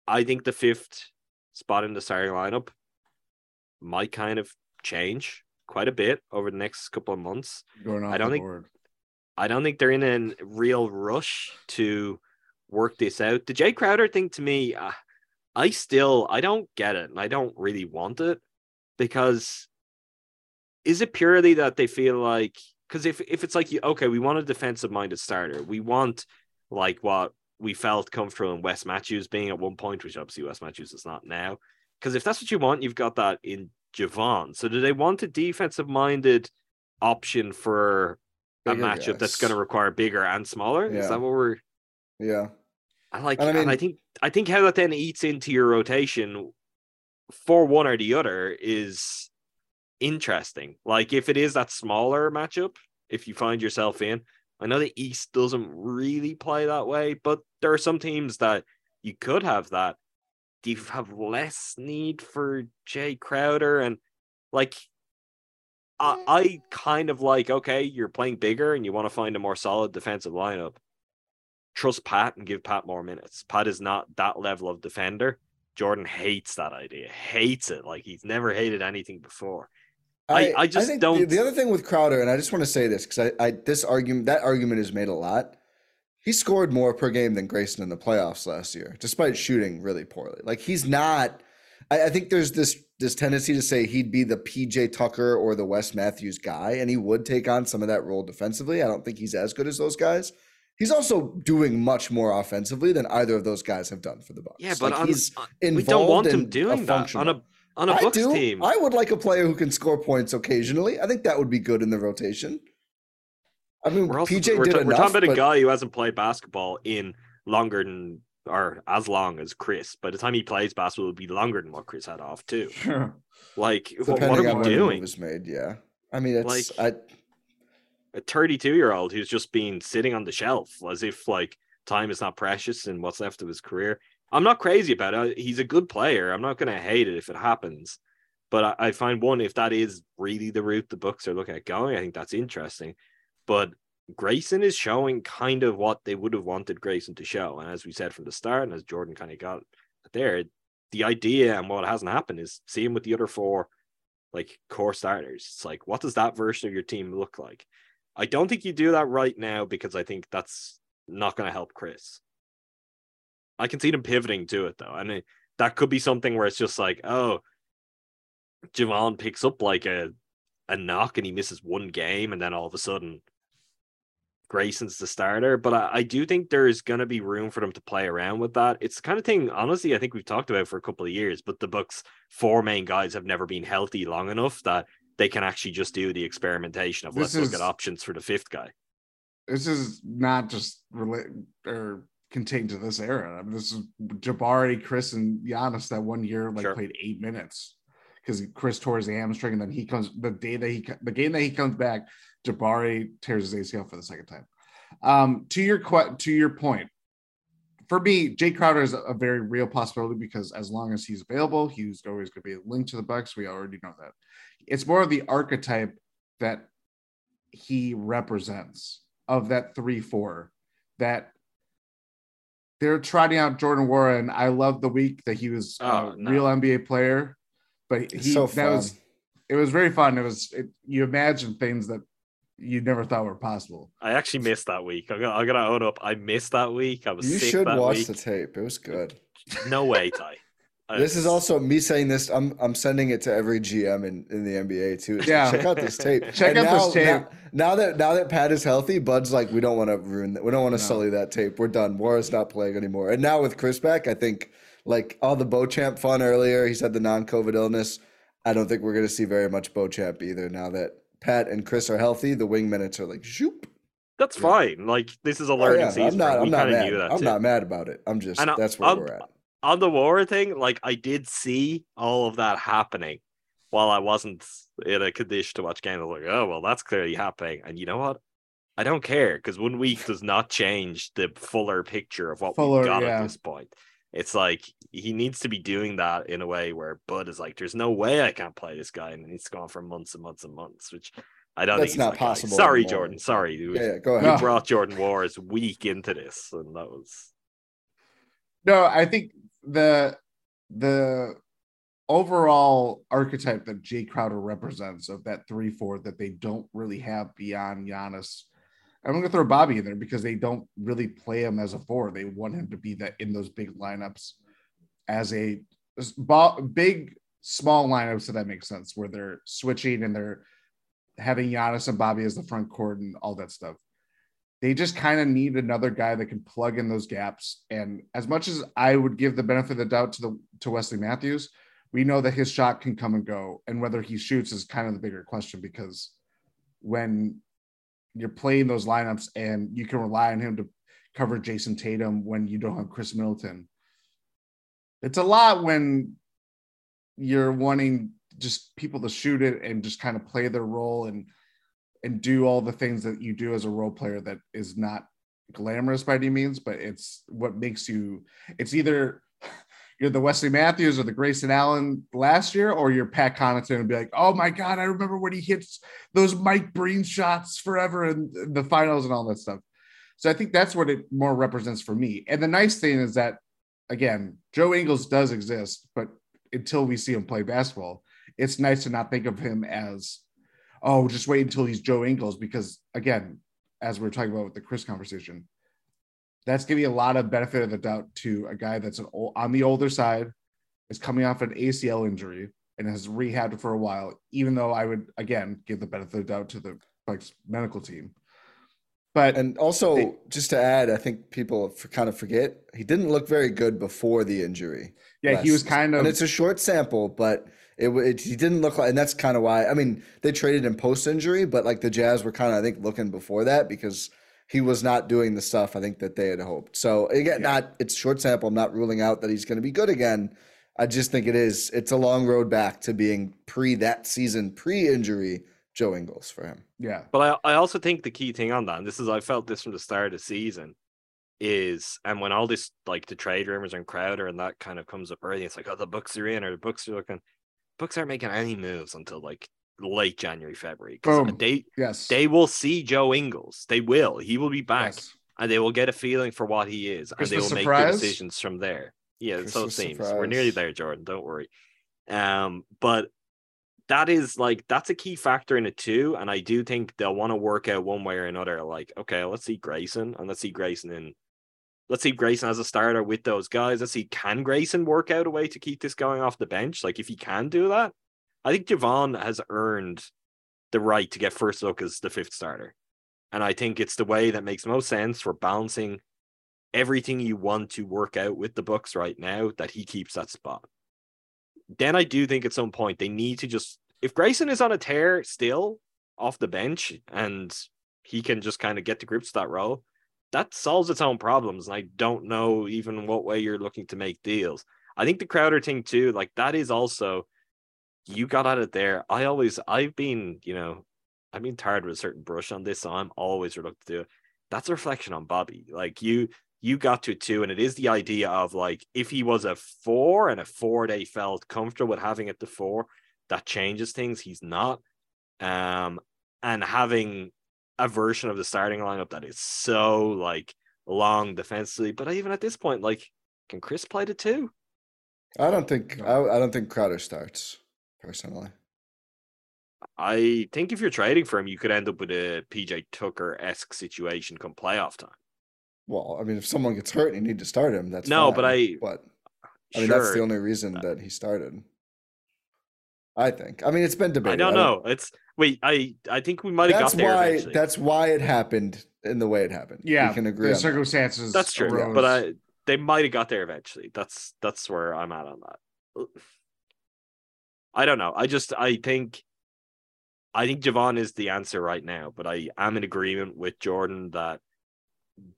Speaker 4: I think the fifth spot in the starting lineup might kind of change quite a bit over the next couple of months. I don't think-
Speaker 3: board.
Speaker 4: I don't think they're in a real rush to work this out. The Jae Crowder thing to me, uh, I still I don't get it, and I don't really want it because is it purely that they feel like because if if it's like you okay, we want a defensive minded starter, we want like what we felt comfortable in Wes Matthews being at one point, which obviously Wes Matthews is not now. Because if that's what you want, you've got that in Jevon. So do they want a defensive minded option for a matchup that's going to require bigger and smaller?
Speaker 5: Yeah.
Speaker 4: Is that what we're?
Speaker 5: Yeah.
Speaker 4: I like,
Speaker 5: And I
Speaker 4: and I think I think how that then eats into your rotation for one or the other is interesting. Like if it is that smaller matchup, if you find yourself in, I know the East doesn't really play that way, but there are some teams that you could have that. Do you have less need for Jae Crowder and like? I, mm. I kind of like okay, you're playing bigger and you want to find a more solid defensive lineup trust Pat and give Pat more minutes. Pat is not that level of defender. Jordan hates that idea, hates it. Like he's never hated anything before. I- I just
Speaker 5: think
Speaker 4: don't-
Speaker 5: The, the other thing with Crowder, and I just want to say this because I, I this argument that argument is made a lot. He scored more per game than Grayson in the playoffs last year, despite shooting really poorly. Like he's not. I, I think there's this this tendency to say he'd be the PJ Tucker or the Wes Matthews guy, and he would take on some of that role defensively. I don't think he's as good as those guys. He's also doing much more offensively than either of those guys have done for the Bucks.
Speaker 4: Yeah, but
Speaker 5: Like,
Speaker 4: on,
Speaker 5: he's
Speaker 4: on- we don't
Speaker 5: involved
Speaker 4: want him doing that on a on a
Speaker 5: I
Speaker 4: Bucks
Speaker 5: do.
Speaker 4: team.
Speaker 5: I would like a player who can score points occasionally. I think that would be good in the rotation. I mean,
Speaker 4: we're also
Speaker 5: PJ
Speaker 4: we're,
Speaker 5: did
Speaker 4: ta-
Speaker 5: enough.
Speaker 4: we're talking about a guy who hasn't played basketball in longer than or as long as Khris. By the time he plays basketball, it'll be longer than what Khris had off too. Like, wh- what, are we
Speaker 5: when the
Speaker 4: doing?
Speaker 5: was made. Yeah, I mean, it's
Speaker 4: Like-
Speaker 5: I.
Speaker 4: a 32 year old who's just been sitting on the shelf as if like time is not precious in what's left of his career. I'm not crazy about it. He's a good player. I'm not going to hate it if it happens. But I, I find one, if that is really the route the Bucks are looking at going, I think that's interesting. But Grayson is showing kind of what they would have wanted Grayson to show. And as we said from the start, and as Jordan kind of got there, the idea and what hasn't happened is see him with the other four like core starters. It's like, what does that version of your team look like? I don't think you do that right now because I think that's not going to help Khris. I can see them pivoting to it though, and that could be something where it's just like, oh, Jevon picks up like a a knock and he misses one game, and then all of a sudden Grayson's the starter. But I, I do think there's going to be room for them to play around with that. It's the kind of thing, honestly, I think we've talked about for a couple of years. But the Bucks' four main guys have never been healthy long enough that they can actually just do the experimentation of
Speaker 3: This
Speaker 4: let's look at options for the fifth guy.
Speaker 3: this is not just relate or contained to this era. I mean, this is Jabari, Khris, and Giannis that one year like
Speaker 4: Sure.
Speaker 3: played eight minutes because Khris tore his hamstring, and then he comes the day that he the game that he comes back, Jabari tears his ACL for the second time. Um, to your to your point, for me, Jae Crowder is a, a very real possibility because as long as he's available, he's always going to be linked to the Bucks. We already know that. It's more of the archetype that he represents of that three four that they're trotting out Jordan Nwora. I love the week that he was
Speaker 4: Oh,
Speaker 3: a
Speaker 4: no.
Speaker 3: real NBA player, but he
Speaker 5: so
Speaker 3: that was it was very fun. It was it, you imagine things that you never thought were possible.
Speaker 4: I actually missed that week. I'm gonna, I'm gonna own up. I missed that week. I was
Speaker 5: You
Speaker 4: sick
Speaker 5: should
Speaker 4: that
Speaker 5: watch
Speaker 4: week.
Speaker 5: the tape. It was good.
Speaker 4: No way, Ti.
Speaker 5: This is also me saying this. I'm I'm sending it to every GM in, in the NBA too. It's like,
Speaker 3: Yeah.
Speaker 5: check out this tape.
Speaker 3: Check
Speaker 5: And
Speaker 3: out this
Speaker 5: now-
Speaker 3: tape.
Speaker 5: Now, now that now that Pat is healthy, Bud's like, we don't want to ruin that. We don't want to
Speaker 3: No.
Speaker 5: sully that tape. We're done. Morris not playing anymore. And now with Khris back, I think like all the Beauchamp fun earlier. He's had the non-COVID illness. I don't think we're going to see very much Beauchamp either. Now that Pat and Khris are healthy, the wing minutes are like zoop.
Speaker 4: That's fine. Like this is a
Speaker 5: Oh,
Speaker 4: learning
Speaker 5: yeah,
Speaker 4: season.
Speaker 5: I'm not. I'm not mad.
Speaker 4: knew that
Speaker 5: I'm
Speaker 4: too.
Speaker 5: not mad about it. I'm just.
Speaker 4: And I-
Speaker 5: that's where
Speaker 4: I'm-
Speaker 5: we're at.
Speaker 4: on the war thing, like I did see all of that happening, while I wasn't in a condition to watch games, I was like, oh well, that's clearly happening. And you know what? I don't care because one week does not change the fuller picture of what
Speaker 3: Fuller,
Speaker 4: we've got
Speaker 3: yeah.
Speaker 4: at this point. It's like he needs to be doing that in a way where Bud is like, "There's no way I can't play this guy," and he's gone for months and months and months, which I don't
Speaker 5: That's
Speaker 4: think he's
Speaker 5: not
Speaker 4: that guy.
Speaker 5: possible
Speaker 4: Sorry,
Speaker 5: anymore.
Speaker 4: Jordan. Sorry,
Speaker 5: Yeah, yeah, go
Speaker 4: we
Speaker 5: ahead.
Speaker 3: No.
Speaker 4: brought Jordan Nwora's weak into this, and that was
Speaker 3: No, I think the the overall archetype that Jae Crowder represents of that three four that they don't really have beyond Giannis. I'm gonna throw Bobby in there because they don't really play him as a four. They want him to be that in those big lineups as a big small lineups. So that makes sense where they're switching and they're having Giannis and Bobby as the front court and all that stuff they just kind of need another guy that can plug in those gaps. And as much as I would give the benefit of the doubt to the to Wesley Matthews, we know that his shot can come and go, and whether he shoots is kind of the bigger question because when you're playing those lineups and you can rely on him to cover Jayson Tatum when you don't have Khris Middleton, it's a lot when you're wanting just people to shoot it and just kind of play their role and and do all the things that you do as a role player that is not glamorous by any means, but it's what makes you. It's either you're the Wesley Matthews or the Grayson Allen last year, or you're Pat Connaughton and be like, oh my god, I remember when he hits those Mike Breen shots forever in the finals and all that stuff. So I think that's what it more represents for me. And the nice thing is that again, Joe Ingles does exist, but until we see him play basketball, it's nice to not think of him as oh, just wait until he's Joe Ingles because again, as we are talking about with the Khris conversation, that's giving a lot of benefit of the doubt to a guy that's an old, on the older side, is coming off an ACL injury and has rehabbed for a while. Even though I would again give the benefit of the doubt to the Bucks medical team, but
Speaker 5: And also,
Speaker 3: They-
Speaker 5: just to add, I think people kind of forget he didn't look very good before the injury.
Speaker 3: yeah, he was kind of
Speaker 5: and it's a short sample, but it, it he didn't look like, and that's kind of why. I mean, they traded him post injury, but like the Jazz were kind of I think looking before that because he was not doing the stuff I think that they had hoped. So again,
Speaker 3: Yeah.
Speaker 5: not it's short sample. I'm not ruling out that he's going to be good again. I just think it is. It's a long road back to being pre that season, pre injury Joe Ingles for him.
Speaker 3: yeah.
Speaker 4: But I, I also think the key thing on that, and this is I felt this from the start of the season, is and when all this like the trade rumors and Crowder and that kind of comes up early, it's like, oh, the Bucks are in or the Bucks are looking. Bucks aren't making any moves until like late January, February.
Speaker 3: Boom.
Speaker 4: They
Speaker 3: Yes.
Speaker 4: they will see Joe Ingles. They will. He will be back,
Speaker 3: Yes.
Speaker 4: and they will get a feeling for what he is, and they will
Speaker 3: Christmas
Speaker 4: make
Speaker 3: surprise?
Speaker 4: the decisions from there. Yeah, so it
Speaker 5: Christmas
Speaker 4: seems. We're nearly there, Jordan. Don't worry. Um, but that is like that's a key factor in it too. And I do think they'll want to work out one way or another. Like, okay, let's see Grayson and let's see Grayson in let's see Grayson as a starter with those guys. Let's see can Grayson work out a way to keep this going off the bench? Like if he can do that, I think Jevon has earned the right to get first look as the fifth starter. And I think it's the way that makes most sense for balancing everything you want to work out with the Bucks right now that he keeps that spot. Then I do think at some point they need to just if Grayson is on a tear still off the bench and he can just kind of get to grips that role, that solves its own problems. And I don't know even what way you're looking to make deals. I think the Crowder thing too, like that is also you got at it there. I always I've been, you know, I've been tired with a certain brush on this, so I'm always reluctant to do it. That's a reflection on Bobby. Like you you got to it too, and it is the idea of like if he was a four and a four they felt comfortable with having it the four, that changes things. He's not. Um and having a version of the starting lineup that is so like long defensively, but even at this point, like can Khris play the two?
Speaker 5: I don't think I, I don't think Crowder starts personally.
Speaker 4: I think if you're trading for him, you could end up with a PJ Tucker esque situation come playoff time.
Speaker 5: Well, I mean, if someone gets hurt and you need to start him, that's
Speaker 4: No,
Speaker 5: fine,
Speaker 4: but I-
Speaker 5: But I mean, that's the only reason uh that he started. I think. I mean, it's been debated.
Speaker 4: I don't know. It's wait. I I think we might have got there
Speaker 5: why.
Speaker 4: eventually.
Speaker 5: That's why it happened in the way it happened.
Speaker 3: Yeah.
Speaker 5: we can agree.
Speaker 3: The
Speaker 5: on that.
Speaker 3: circumstances.
Speaker 4: That's true,
Speaker 3: arose.
Speaker 4: but I they might have got there eventually. That's that's where I'm at on that. I don't know. I just I think I think Jevon is the answer right now, but I am in agreement with Jordan that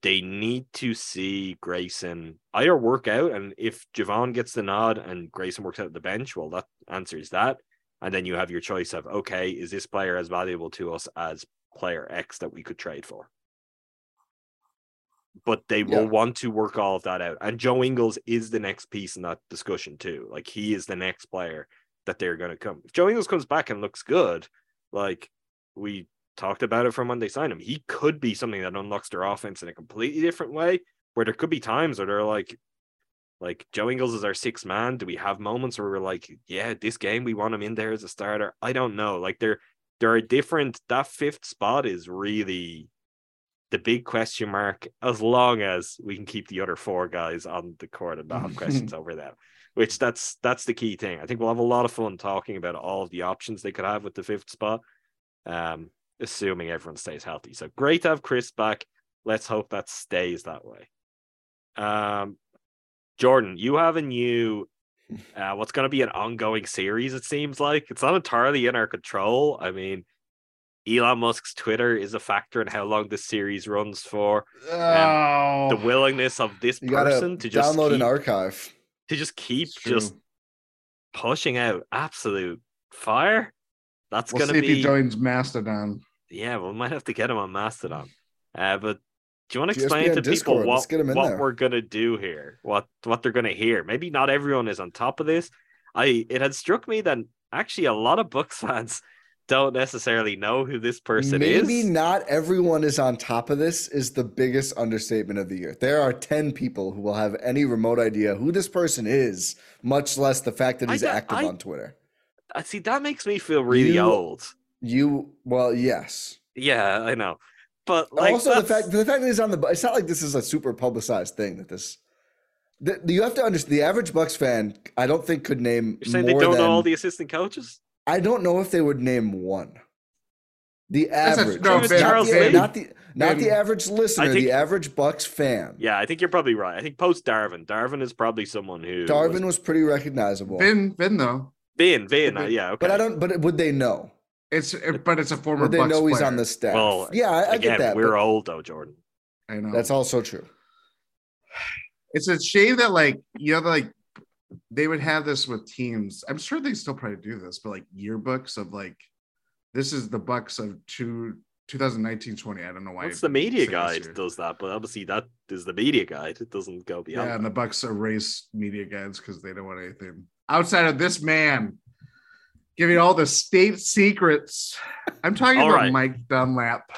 Speaker 4: they need to see Grayson either work out, and if Jevon gets the nod and Grayson works out at the bench, well, that answers that. And then you have your choice of, okay, is this player as valuable to us as player X that we could trade for? But they will
Speaker 5: Yeah.
Speaker 4: want to work all of that out. And Joe Ingles is the next piece in that discussion, too. Like he is the next player that they're going to come. If Joe Ingles comes back and looks good, like we talked about it from when they signed him, he could be something that unlocks their offense in a completely different way. Where there could be times where they're like, like Joe Ingles is our sixth man. Do we have moments where we're like, yeah, this game we want him in there as a starter? I don't know. Like there, there are different. That fifth spot is really the big question mark. As long as we can keep the other four guys on the court and not have questions over them, which that's that's the key thing. I think we'll have a lot of fun talking about all of the options they could have with the fifth spot, um, assuming everyone stays healthy. So great to have Khris back. Let's hope that stays that way. Um, Jordan, you have a new, uh, what's going to be an ongoing series. It seems like it's not entirely in our control. I mean, Elon Musk's Twitter is a factor in how long this series runs for.
Speaker 3: Oh,
Speaker 4: The willingness of this person to just
Speaker 5: download
Speaker 4: keep,
Speaker 5: an archive.
Speaker 4: To just keep just pushing out absolute fire. That's
Speaker 3: we'll
Speaker 4: to
Speaker 3: if he
Speaker 4: be
Speaker 3: joins Mastodon.
Speaker 4: yeah. We might have to get him on Mastodon. Uh, but do you want to explain to people what
Speaker 5: get 'em in
Speaker 4: what
Speaker 5: there.
Speaker 4: we're gonna do here? What what they're gonna hear? Maybe not everyone is on top of this. I it had struck me that actually a lot of Bucks fans don't necessarily know who this person
Speaker 5: Maybe
Speaker 4: is.
Speaker 5: not everyone is on top of this is the biggest understatement of the year. There are 10 people who will have any remote idea who this person is, much less the fact that he's active
Speaker 4: I-
Speaker 5: on Twitter.
Speaker 4: I see that makes me feel really
Speaker 5: You-
Speaker 4: old.
Speaker 5: You well, yes.
Speaker 4: Yeah, I know. But like
Speaker 5: also, the fact the fact that he's on the it's not like this is a super publicized thing that this. The, you have to understand the average Bucks fan. I don't think could name
Speaker 4: you're saying
Speaker 5: more
Speaker 4: they don't
Speaker 5: than,
Speaker 4: know all the assistant coaches?
Speaker 5: I don't know if they would name one. The average,
Speaker 3: no,
Speaker 5: not,
Speaker 4: Ben,
Speaker 5: the, not the not the average listener,
Speaker 4: think-
Speaker 5: the average Bucks fan.
Speaker 4: Yeah, I think you're probably right. I think post Darvin. Darvin is probably someone who
Speaker 5: Darvin
Speaker 4: was,
Speaker 5: was pretty recognizable,
Speaker 3: Vin, Vin though.
Speaker 4: Vin, Vin, uh,
Speaker 3: But-
Speaker 4: yeah, okay.
Speaker 5: but I don't. But would they know?
Speaker 3: It's but it's a former.
Speaker 5: Would they
Speaker 3: Bucks
Speaker 5: know he's
Speaker 3: player.
Speaker 5: on the staff?
Speaker 4: Well,
Speaker 5: yeah, I, I
Speaker 4: Again,
Speaker 5: get that.
Speaker 4: we're old though, Jordan.
Speaker 3: I know.
Speaker 5: That's also true.
Speaker 3: It's a shame that like you know like they would have this with teams. I'm sure they still probably do this, but like yearbooks of like this is the Bucks of two 2019 20. I don't know why.
Speaker 4: What's the media guide does that, but obviously that is the media guide. It doesn't go beyond.
Speaker 3: Yeah,
Speaker 4: that.
Speaker 3: and the Bucks erase media guides because they don't want anything outside of this man giving all the state secrets. I'm talking about
Speaker 4: right.
Speaker 3: Mike Dunlap.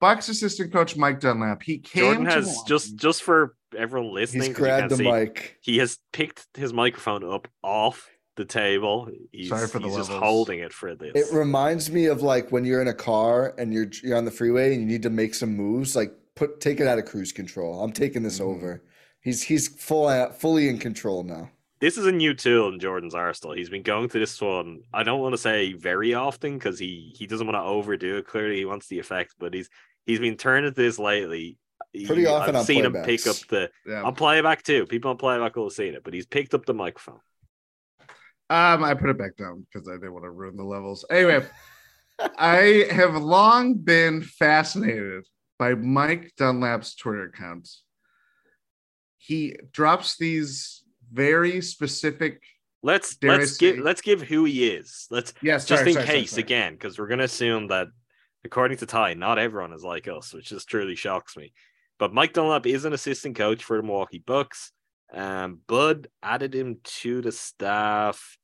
Speaker 3: Bucks assistant coach Mike Dunlap. He came
Speaker 4: Jordan has
Speaker 3: Milwaukee.
Speaker 4: just just for everyone listening.
Speaker 5: He's
Speaker 4: 'cause you
Speaker 5: grabbed the
Speaker 4: see,
Speaker 5: mic.
Speaker 4: He has picked his microphone up off the table. He's,
Speaker 3: Sorry for the
Speaker 4: he's just holding it for this.
Speaker 5: It reminds me of like when you're in a car and you're you're on the freeway and you need to make some moves. Like put take it out of cruise control. I'm taking this
Speaker 3: Mhm.
Speaker 5: over. He's he's full fully in control now.
Speaker 4: this is a new tool in Jordan's arsenal. He's been going to this one. I don't want to say very often because he he doesn't want to overdo it. Clearly, he wants the effect, but he's he's been turning to this lately.
Speaker 5: Pretty
Speaker 4: He-
Speaker 5: often
Speaker 4: I've
Speaker 5: on
Speaker 4: seen him pick up
Speaker 5: playbacks.
Speaker 4: the
Speaker 3: yeah.
Speaker 4: on playback too. People on playback will have seen it, but he's picked up the microphone.
Speaker 3: Um, I put it back down because I didn't want to ruin the levels. Anyway, I have long been fascinated by Mike Dunlap's Twitter account. He drops these very specific.
Speaker 4: Let's let's give let's give who he is. Let's
Speaker 3: Yes,
Speaker 4: just
Speaker 3: sorry,
Speaker 4: in
Speaker 3: sorry, sorry,
Speaker 4: case
Speaker 3: sorry.
Speaker 4: again, because we're gonna assume that according to Ti, not everyone is like us, which just truly shocks me. But Mike Dunlap is an assistant coach for the Milwaukee Bucks. Um, Bud added him to the staff.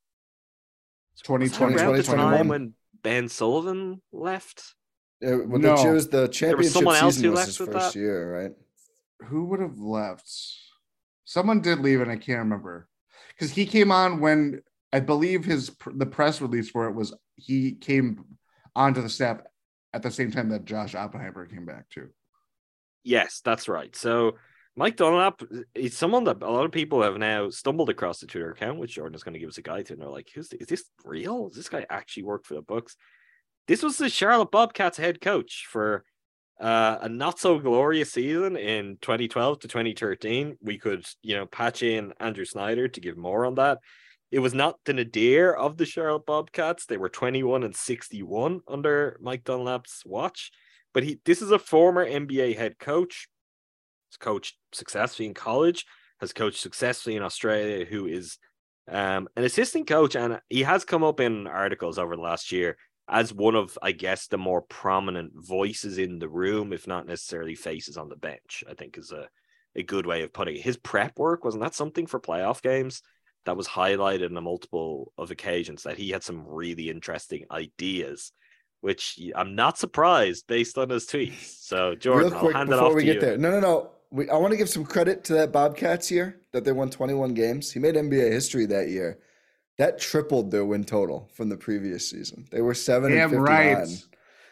Speaker 4: Was that
Speaker 3: 2020,
Speaker 4: around the time
Speaker 5: 2021.
Speaker 4: when Ben Sullivan left.
Speaker 5: Uh, well,
Speaker 3: No.
Speaker 5: the, it was the championship
Speaker 4: someone else
Speaker 5: season
Speaker 4: who
Speaker 5: was
Speaker 4: left
Speaker 5: his
Speaker 4: with
Speaker 5: first
Speaker 4: that?
Speaker 5: year, right?
Speaker 3: Who would have left? Someone did leave, and I can't remember because he came on when I believe his the press release for it was he came onto the staff at the same time that Josh Oppenheimer came back too.
Speaker 4: Yes, that's right. So Mike Dunlap is someone that a lot of people have now stumbled across the Twitter account, which Jordan is going to give us a guide to, and they're like, "Who's is this real? Does this guy actually work for the Bucks? This was the Charlotte Bobcats head coach for uh, a not so glorious season in 2012 to 2013. We could, you know, patch in Andrew Snyder to give more on that. It was not the nadir of the Charlotte Bobcats. They were 21 and 61 under Mike Dunlap's watch. But he this is a former NBA head coach. Has coached successfully in college, has coached successfully in Australia, who is Um, an assistant coach, and he has come up in articles over the last year as one of, I guess, the more prominent voices in the room, if not necessarily faces on the bench. I think is a a good way of putting it. His prep work wasn't that something for playoff games that was highlighted on a multiple of occasions that he had some really interesting ideas, which I'm not surprised based on his tweets. So Jordan,
Speaker 5: Real quick
Speaker 4: I'll hand it
Speaker 5: before
Speaker 4: off
Speaker 5: we
Speaker 4: to
Speaker 5: get
Speaker 4: you.
Speaker 5: there. No, no, no. We, I want to give some credit to that Bobcats year that they won 21 games. He made NBA history that year. That tripled their win total from the previous season. They were seven
Speaker 3: Damn
Speaker 5: and 59.
Speaker 3: right.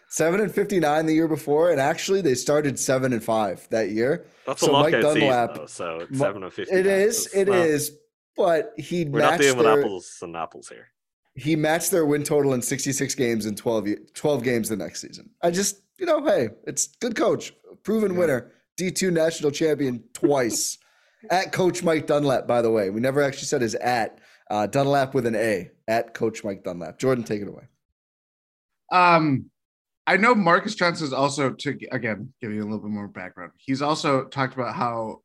Speaker 5: Seven and 59 the year before, and actually they started seven and five that year.
Speaker 4: That's a
Speaker 5: So Mike Dunlap-
Speaker 4: season, though, so it's seven of fifty.
Speaker 5: It is, it is, but he
Speaker 4: We're not
Speaker 5: matched
Speaker 4: dealing with apples and apples here.
Speaker 5: He matched their win total in 66 games in 12, 12 games the next season. I just, you know, hey, it's good coach, proven winner, D2 national champion twice. at Coach Mike Dunlap, by the way. We never actually said his at. Uh, Dunlap with an A. At Coach Mike Dunlap. Jordan, take it away.
Speaker 3: Um, I know Marcus Johnson is also to again give you a little bit more background. He's also talked about how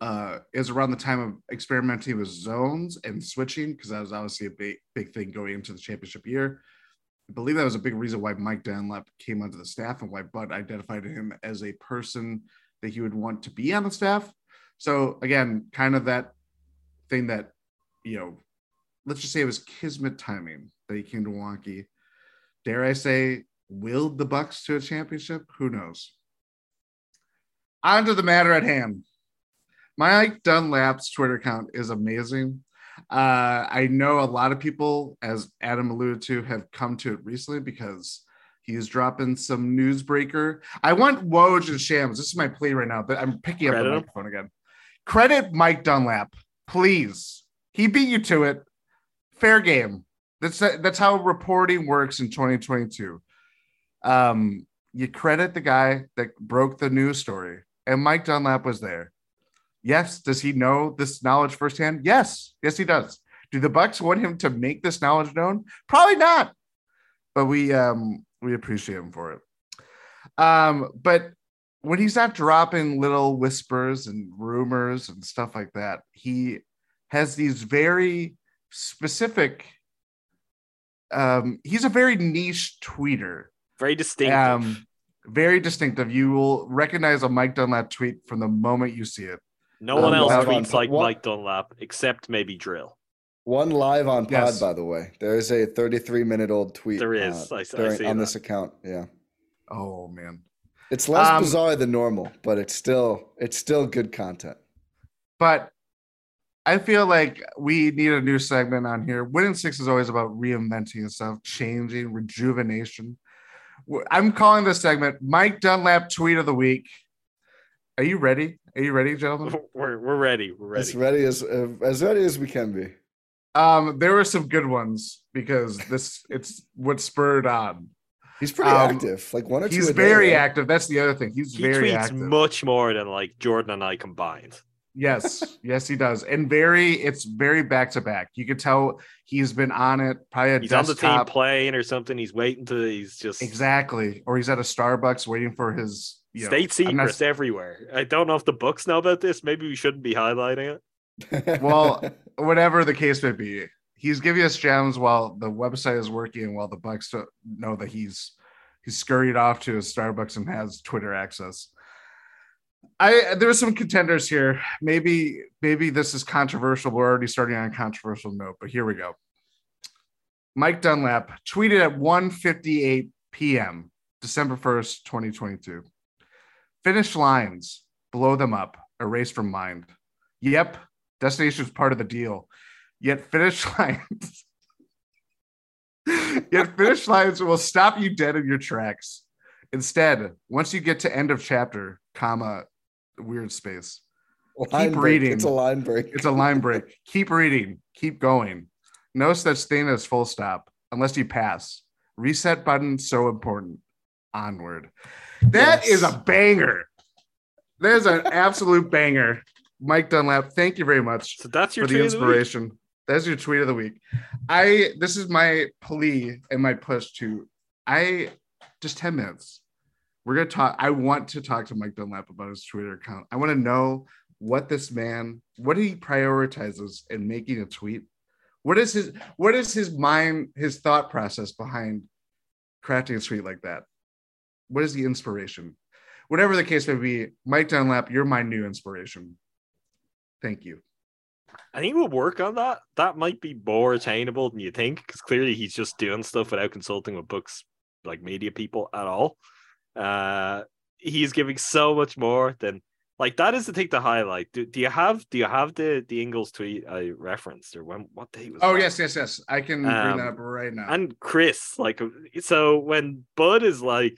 Speaker 3: uh is around the time of experimenting with zones and switching because that was obviously a big big thing going into the championship year. I believe that was a big reason why Mike Dunlap came onto the staff and why Bud identified him as a person that he would want to be on the staff. So again, kind of that thing that you know, let's just say it was kismet timing that he came to Milwaukee. Dare I say, willed the Bucks to a championship? Who knows? On to the matter at hand. Mike Dunlap's Twitter account is amazing. Uh, I know a lot of people, as Adam alluded to, have come to it recently because he's dropping some newsbreaker. I want Woj and Shams. This is my plea right now, but I'm picking up
Speaker 4: Credit
Speaker 3: the
Speaker 4: him.
Speaker 3: microphone again. Credit Mike Dunlap, please. He beat you to it. Fair game. That's that's how reporting works in 2022. Um, you credit the guy that broke the news story, and Mike Dunlap was there. Yes, does he know this knowledge firsthand? Yes, yes, he does. Do the Bucks want him to make this knowledge known? Probably not. But we um we appreciate him for it. Um, but when he's not dropping little whispers and rumors and stuff like that, he has these very specific um he's a very niche tweeter
Speaker 4: Very distinctive.
Speaker 3: um very distinctive you will recognize a mike dunlap tweet from the moment you see it
Speaker 4: no one
Speaker 5: um,
Speaker 4: else
Speaker 5: live on
Speaker 4: tweets like
Speaker 5: what-
Speaker 4: Mike Dunlap except maybe Drill.
Speaker 5: One live on pod,
Speaker 3: Yes.
Speaker 5: by the way. There is a 33 minute old tweet.
Speaker 4: There is.
Speaker 5: uh,
Speaker 4: I s- I
Speaker 5: during-
Speaker 4: see
Speaker 5: on
Speaker 4: that.
Speaker 5: this account. Yeah.
Speaker 3: oh man
Speaker 5: It's less
Speaker 3: Um,
Speaker 5: bizarre than normal, but it's still it's still good content.
Speaker 3: but I feel like we need a new segment on here. Win in Six is always about reinventing yourself, changing, rejuvenation. I'm calling this segment Mike Dunlap tweet of the week. Are you ready? Are you ready, gentlemen?
Speaker 4: We're we're ready. We're ready.
Speaker 5: As
Speaker 4: ready.
Speaker 5: ready as uh, as ready as we can be.
Speaker 3: Um, there were some good ones because this it's what spurred on.
Speaker 5: He's pretty
Speaker 3: Um,
Speaker 5: active. Like one or two.
Speaker 3: He's
Speaker 5: a day,
Speaker 3: very
Speaker 5: right?
Speaker 3: active. That's the other thing. He's
Speaker 4: He
Speaker 3: very
Speaker 4: tweets
Speaker 3: active.
Speaker 4: much more than like Jordan and I combined.
Speaker 3: Yes, yes, he does, and very. It's very back to back. You could tell he's been on it. Probably a
Speaker 4: He's on the team
Speaker 3: desktop.
Speaker 4: playing or something. He's waiting to. He's just
Speaker 3: Exactly, or he's at a Starbucks waiting for his you
Speaker 4: state
Speaker 3: I'm not-
Speaker 4: secrets everywhere. I don't know if the Bucks know about this. Maybe we shouldn't be highlighting it.
Speaker 3: Well, whatever the case may be, he's giving us gems while the website is working, while the Bucks know that he's he's scurried off to his Starbucks and has Twitter access. I there are some contenders here. Maybe maybe this is controversial. We're already starting on a controversial note, but here we go. Mike Dunlap tweeted at 1:58 p.m. December 1st, 2022. Finish lines, blow them up, erase from mind. Yep, destination is part of the deal. Yet finish lines, yet finish lines will stop you dead in your tracks. Instead, once you get to end of chapter, comma, weird space,
Speaker 5: Line break.
Speaker 3: reading.
Speaker 5: It's a line break.
Speaker 3: it's a line break. keep reading, keep going. No such thing as full stop unless you pass. Reset button so important. Onward. That is
Speaker 5: Yes.
Speaker 3: a banger. There's an absolute banger. Mike Dunlap, thank you very much
Speaker 4: So that's your
Speaker 3: for the
Speaker 4: of the
Speaker 3: inspiration. That's your tweet of the week. I this is my plea and my push to I just 10 minutes. We're gonna talk. I want to talk to Mike Dunlap about his Twitter account. I want to know what this man, what he prioritizes in making a tweet. What is his what is his mind, his thought process behind crafting a tweet like that? What is the inspiration? Whatever the case may be, Mike Dunlap, you're my new inspiration. Thank you.
Speaker 4: I think we'll work on that. That might be more attainable than you think, because clearly he's just doing stuff without consulting with Bucks like media people at all. Uh, he's giving so much more than like that is the thing to highlight. Do, do you have do you have the the Ingles tweet I referenced or when what day was?
Speaker 3: Oh
Speaker 4: that?
Speaker 3: yes, yes, yes. I can bring
Speaker 4: Um,
Speaker 3: that up right now.
Speaker 4: and Khris, like, so when Bud is like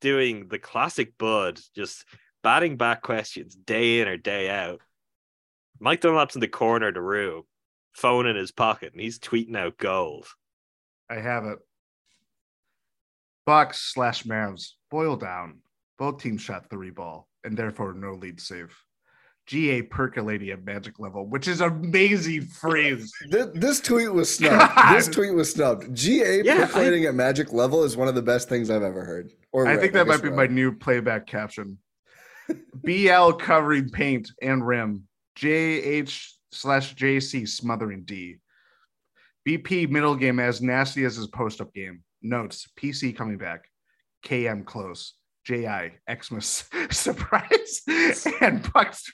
Speaker 4: doing the classic Bud, just batting back questions day in or day out, Mike Dunlap's in the corner of the room, phone in his pocket, and he's tweeting out gold.
Speaker 3: I have it. Bucks slash Mavs boil down. Both teams shot three ball and therefore no lead save. GA percolating at magic level, which is amazing phrase.
Speaker 5: This, this tweet was snubbed. This tweet was snubbed. GA
Speaker 4: Yeah,
Speaker 5: percolating at magic level is one of the best things I've ever heard. Or
Speaker 3: I think that might be my new playback caption. BL covering paint and rim. JH slash JC smothering D. BP middle game as nasty as his post up game. Notes PC coming back. KM close. JI Xmas surprise and Bucks.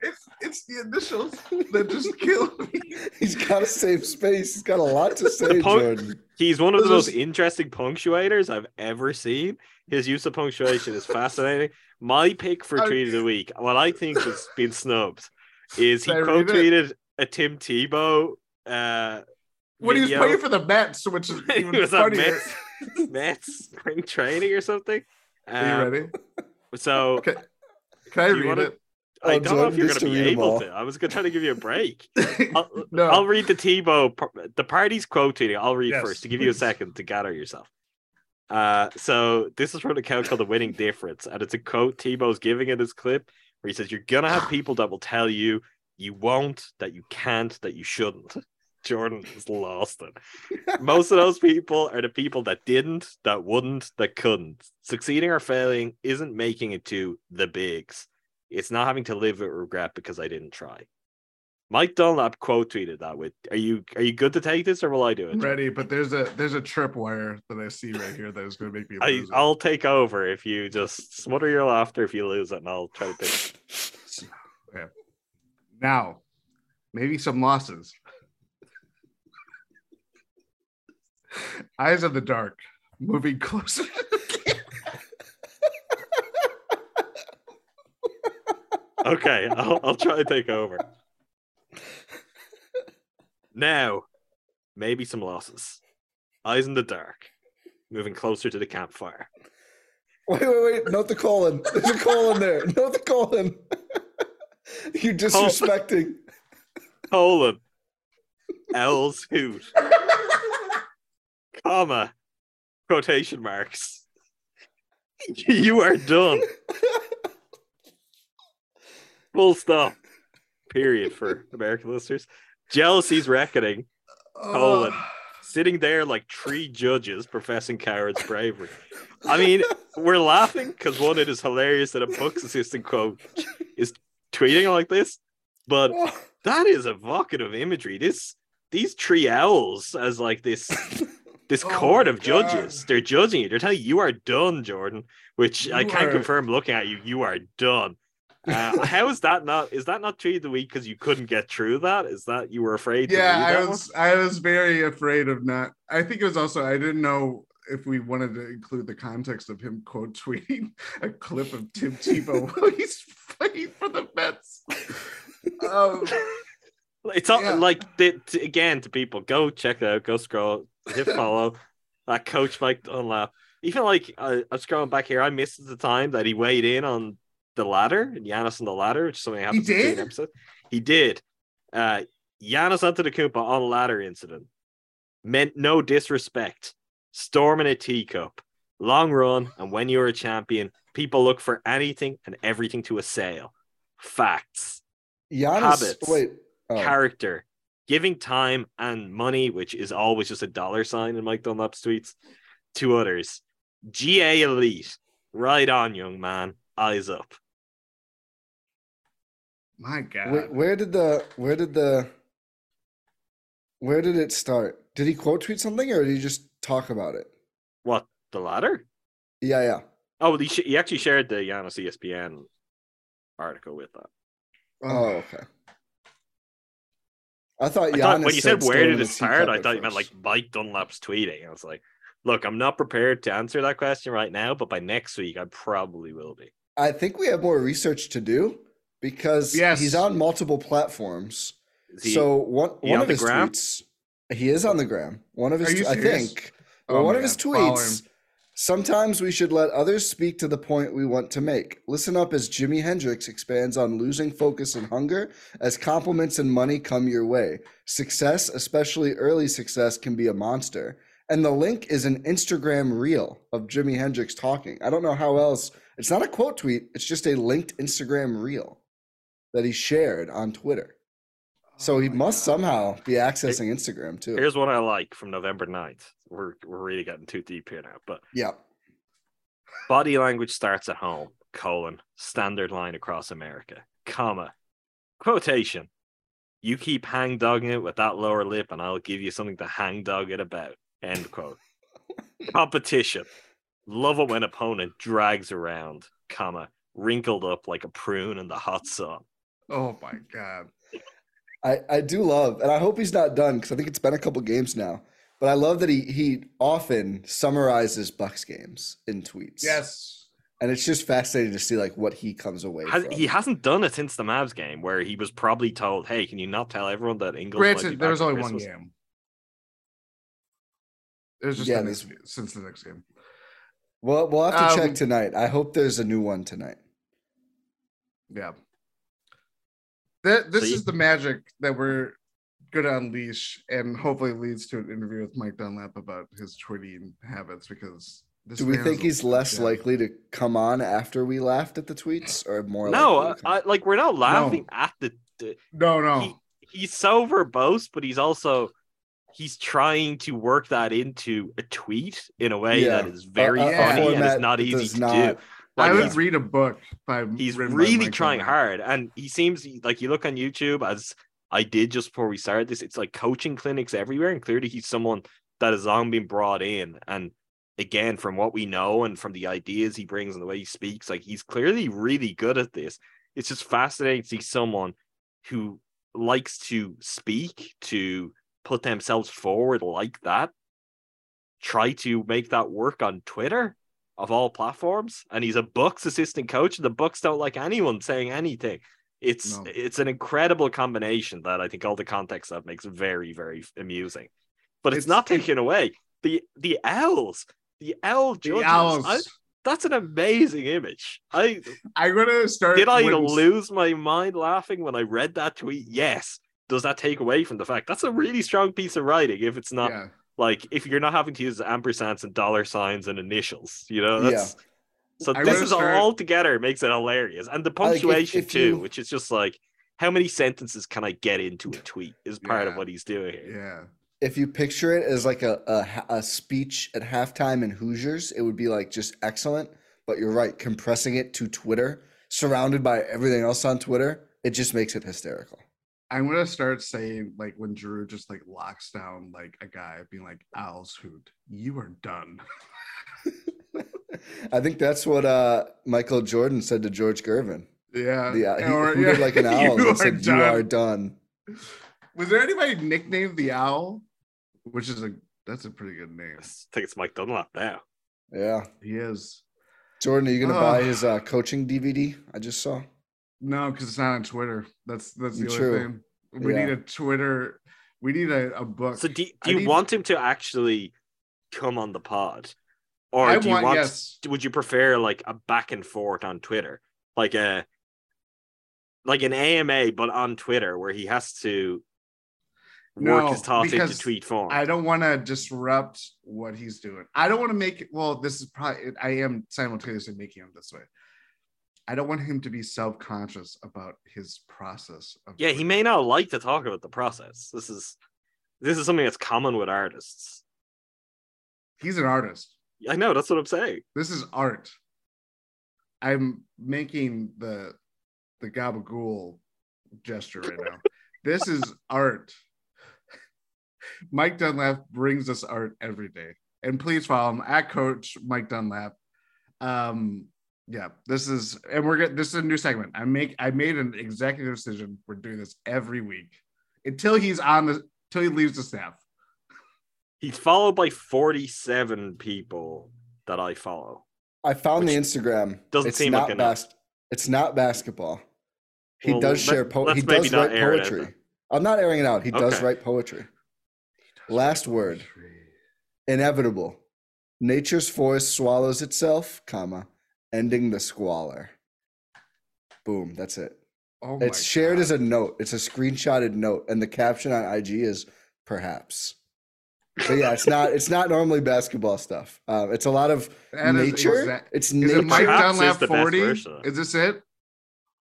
Speaker 3: It's it's the initials that just kill me.
Speaker 5: He's got to save space. He's got a lot to say,
Speaker 4: punk-
Speaker 5: Jordan.
Speaker 4: He's one of the most interesting punctuators I've ever seen. His use of punctuation is fascinating. My pick for
Speaker 3: Okay.
Speaker 4: tweet of the week, what I think has been snubbed, is he
Speaker 3: Can I read
Speaker 4: quote
Speaker 3: it?
Speaker 4: tweeted a Tim Tebow uh,
Speaker 3: When he was playing for the Mets, which is
Speaker 4: He
Speaker 3: even
Speaker 4: was at
Speaker 3: funnier.
Speaker 4: Mets, Mets spring training or something.
Speaker 3: Are you
Speaker 4: Um,
Speaker 3: ready?
Speaker 4: So
Speaker 3: Okay. Can I read
Speaker 4: wanna-
Speaker 3: it?
Speaker 4: I
Speaker 5: Oh,
Speaker 4: don't know if you're going to
Speaker 5: to
Speaker 4: be able
Speaker 5: all.
Speaker 4: to. I was going to try to give you a break. I'll,
Speaker 3: no.
Speaker 4: I'll read the Tebow, the party's quote tweeting. I'll read
Speaker 3: Yes,
Speaker 4: first to give you a second to gather yourself. Uh, so this is from an account called The Winning Difference, and it's a quote Tebow's giving in this clip where he says, You're gonna have people that will tell you you won't, that you can't, that you shouldn't. Jordan is lost it. Most of those people are the people that didn't, that wouldn't, that couldn't. Succeeding or failing isn't making it to the bigs. It's not having to live with regret because I didn't try. Mike Dunlap quote tweeted that with are you are you good to take this or will I do it?
Speaker 3: ready, but there's a there's a tripwire that I see right here that is going to make me
Speaker 4: I,
Speaker 3: lose it.
Speaker 4: I'll take over if you just smother your laughter if you lose it and I'll try to pick.
Speaker 3: Now, maybe some losses. Eyes of the dark, moving closer.
Speaker 4: Okay, I'll, I'll try to take over. Now, maybe some losses. Eyes in the dark, moving closer to the campfire.
Speaker 5: Wait, wait, wait. Note the colon. There's a colon there. Note the colon. You're disrespecting.
Speaker 4: Colon. L's hoot. Comma. Quotation marks. You are done. Full stop. Period for American listeners. Jealousy's reckoning. Colon. Sitting there like three judges professing coward's bravery. I mean, we're laughing because one, it is hilarious that a Bucks assistant quote is tweeting like this, but that is evocative imagery. This these three owls as like this this
Speaker 3: Oh
Speaker 4: court of judges. They're judging you. They're telling you you are done, Jordan. Which I
Speaker 3: You
Speaker 4: can
Speaker 3: are-
Speaker 4: confirm looking at you. You are done. Uh, how is that not? Is that not tweet of the week because you couldn't get through that? Is that you were afraid?
Speaker 3: yeah, I
Speaker 4: that one?
Speaker 3: was I was very afraid of not. I think it was also I didn't know if we wanted to include the context of him quote tweeting a clip of Tim Tebow while he's playing for the Mets. Um,
Speaker 4: It's all,
Speaker 3: Yeah.
Speaker 4: like again to people. Go check it out. Go scroll. Hit follow. that coach Mike Dunlap. Even like uh, I'm scrolling back here. I missed the time that he weighed in on the ladder and Giannis on the ladder, which is something that happens in
Speaker 3: did?
Speaker 4: the episode. He did. Uh, Giannis Antetokounmpo on ladder incident meant no disrespect. Storming a teacup, long run, and when you're a champion, people look for anything and everything to assail. Facts
Speaker 5: Giannis.
Speaker 4: Habits.
Speaker 5: Wait. Oh.
Speaker 4: character, giving time and money, which is always just a dollar sign in Mike Dunlap's tweets, to others. GA elite. Right on, young man. Eyes up.
Speaker 3: My God.
Speaker 5: Where, where did the where did the where did it start? Did he quote tweet something or did he just talk about it?
Speaker 4: What the latter?
Speaker 5: Yeah, yeah.
Speaker 4: Oh, he, sh- he actually shared the Giannis ESPN article with that.
Speaker 5: Oh, okay. I thought
Speaker 4: I thought when you said
Speaker 5: stone
Speaker 4: where did it start, I
Speaker 5: at
Speaker 4: thought you meant like Mike Dunlap's tweeting. I was like, look, I'm not prepared to answer that question right now, but by next week I probably will be.
Speaker 5: I think we have more research to do because
Speaker 3: Yes.
Speaker 5: he's on multiple platforms.
Speaker 4: He-
Speaker 5: so one one of his
Speaker 4: gram?
Speaker 5: tweets, he is on the gram. One of his, I think,
Speaker 3: Oh
Speaker 5: well, one of his tweets. Sometimes we should let others speak to the point we want to make. Listen up as Jimi Hendrix expands on losing focus and hunger as compliments and money come your way. Success, especially early success, can be a monster. And the link is an Instagram reel of Jimi Hendrix talking. I don't know how else. It's not a quote tweet, it's just a linked Instagram reel that he shared on Twitter. So
Speaker 3: Oh
Speaker 5: he
Speaker 3: my
Speaker 5: must
Speaker 3: God.
Speaker 5: somehow be accessing Instagram too.
Speaker 4: Here's what I like from November 9th. We're we're really getting too deep here now, but
Speaker 5: yeah.
Speaker 4: body language starts at home. Colon standard line across America. Comma quotation. You keep hang dogging it with that lower lip, and I'll give you something to hang dog it about. End quote. Competition. Love it when opponent drags around, comma, wrinkled up like a prune in the hot sun.
Speaker 3: Oh my God.
Speaker 5: I, I do love, and I hope he's not done because I think it's been a couple games now. But I love that he he often summarizes Bucks games in tweets.
Speaker 3: Yes.
Speaker 5: and it's just fascinating to see like what he comes away
Speaker 4: Has,
Speaker 5: from.
Speaker 4: he hasn't done it since the Mavs game, where he was probably told, "Hey, can you not tell everyone that Ingles?" might be
Speaker 3: Granted,
Speaker 4: back
Speaker 3: there was
Speaker 4: at
Speaker 3: only one game. It was just
Speaker 5: Yeah,
Speaker 3: the
Speaker 5: this-
Speaker 3: next, since the next game.
Speaker 5: well, we'll have to check
Speaker 3: Um,
Speaker 5: tonight. I hope there's a new one tonight.
Speaker 3: Yeah. That this
Speaker 4: See?
Speaker 3: is the magic that we're gonna unleash and hopefully leads to an interview with Mike Dunlap about his tweeting habits because this
Speaker 5: Do we think he's less
Speaker 3: gem.
Speaker 5: likely to come on after we laughed at the tweets, or more?
Speaker 4: No,
Speaker 5: likely
Speaker 4: I,
Speaker 5: uh,
Speaker 4: I, like we're not laughing at the. the
Speaker 3: No, no.
Speaker 4: he, he's so verbose, but he's also he's trying to work that into a tweet in a way
Speaker 5: Yeah.
Speaker 4: that is very
Speaker 5: A- a
Speaker 4: funny and it's not easy to
Speaker 5: not-
Speaker 4: do.
Speaker 3: I
Speaker 4: Like,
Speaker 3: would
Speaker 4: he's
Speaker 3: read a book by
Speaker 4: he's
Speaker 3: written by
Speaker 4: really trying hard and he seems like you look on youtube as i did just before we started this it's like coaching clinics everywhere and clearly he's someone that has long been brought in and again from what we know and from the ideas he brings and the way he speaks like he's clearly really good at this. It's just fascinating to see someone who likes to speak to put themselves forward like that try to make that work on twitter of all platforms, and he's a Bucks assistant coach, and the Bucks don't like anyone saying anything. It's
Speaker 3: No.
Speaker 4: it's an incredible combination that I think all the context of makes very very amusing, but it's,
Speaker 3: It's-
Speaker 4: not taken away. The the owls, the owl
Speaker 3: The
Speaker 4: judges,
Speaker 3: owls.
Speaker 4: I- that's an amazing image. I
Speaker 3: I'm gonna start.
Speaker 4: did I
Speaker 3: when-
Speaker 4: lose my mind laughing when I read that tweet? Yes. Does that take away from the fact that's a really strong piece of writing if it's not
Speaker 3: Yeah.
Speaker 4: Like if you're not having to use ampersands and dollar signs and initials, you know,
Speaker 5: Yeah.
Speaker 4: that's so
Speaker 3: I
Speaker 4: this is all,
Speaker 3: start-
Speaker 4: all together makes it hilarious. And the
Speaker 5: Like, if-
Speaker 4: punctuation
Speaker 5: if
Speaker 4: too,
Speaker 5: you-
Speaker 4: which is just like how many sentences can I get into a tweet is part of what he's doing here.
Speaker 3: Yeah.
Speaker 5: if you picture it as like a, a a speech at halftime in Hoosiers, it would be like just excellent. But you're right, compressing it to Twitter, surrounded by everything else on Twitter, it just makes it hysterical.
Speaker 3: I'm gonna start saying like when Jrue just like locks down like a guy, being like, "Owls hoot, you are done."
Speaker 5: I think that's what uh, Michael Jordan said to George Gervin.
Speaker 3: Yeah.
Speaker 5: The, uh, he
Speaker 3: Or-
Speaker 5: hooted
Speaker 3: yeah,
Speaker 5: like an owl
Speaker 3: you
Speaker 5: and said,
Speaker 3: done."
Speaker 5: "You are done."
Speaker 3: Was there anybody nicknamed the owl? Which is a that's a pretty good name.
Speaker 4: I think it's Mike Dunlap now.
Speaker 5: Yeah,
Speaker 3: He is.
Speaker 5: Jordan, are you gonna
Speaker 3: Ugh.
Speaker 5: buy his uh, coaching DVD? I just saw.
Speaker 3: No, because it's not on Twitter. That's that's the
Speaker 5: True.
Speaker 3: other thing. We
Speaker 5: Yeah.
Speaker 3: need a Twitter. We need a, a book.
Speaker 4: So do, do you
Speaker 3: need-
Speaker 4: want him to actually come on the pod? Or
Speaker 3: I
Speaker 4: do you
Speaker 3: want-
Speaker 4: want
Speaker 3: yes.
Speaker 4: would you prefer like a back and forth on Twitter? Like a like an AMA but on Twitter where he has to work
Speaker 3: No,
Speaker 4: his thoughts into tweet form.
Speaker 3: I don't want to disrupt what he's doing. I don't want to make well. This is probably I am simultaneously making him this way. I don't want him to be self conscious about his process. Of
Speaker 4: Yeah, he may not like to talk about the process. This is this is something that's common with artists.
Speaker 3: He's an artist.
Speaker 4: I know that's what I'm saying.
Speaker 3: This is art. I'm making the the gabagool gesture right now. This is art. Mike Dunlap brings us art every day. And please follow him at Coach Mike Dunlap. Um, yeah, this is and we're getting this is a new segment. I make I made an executive decision. We're doing this every week until he's on the until he leaves the staff.
Speaker 4: He's followed by 47 people that I follow.
Speaker 5: I found the Instagram.
Speaker 4: doesn't
Speaker 5: it's
Speaker 4: seem
Speaker 5: not
Speaker 4: like enough.
Speaker 5: bas- It's not basketball. He
Speaker 4: Well,
Speaker 5: does share po- he does write
Speaker 4: air it
Speaker 5: poetry. I'm not airing it out. He does write poetry. Last word. Inevitable. Nature's forest swallows itself, comma, ending the squalor. Boom, that's it.
Speaker 3: Oh my
Speaker 5: it's shared
Speaker 3: God.
Speaker 5: as a note. It's a screenshotted note, and the caption on IG is perhaps. But yeah, it's not. It's not normally basketball stuff. Um, it's a lot of
Speaker 3: That is
Speaker 5: nature.
Speaker 3: exact-
Speaker 5: it's
Speaker 3: Is
Speaker 5: nature.
Speaker 3: it Mike
Speaker 4: Perhaps is
Speaker 3: Dunlap 40?
Speaker 4: version of it.
Speaker 3: Is this it?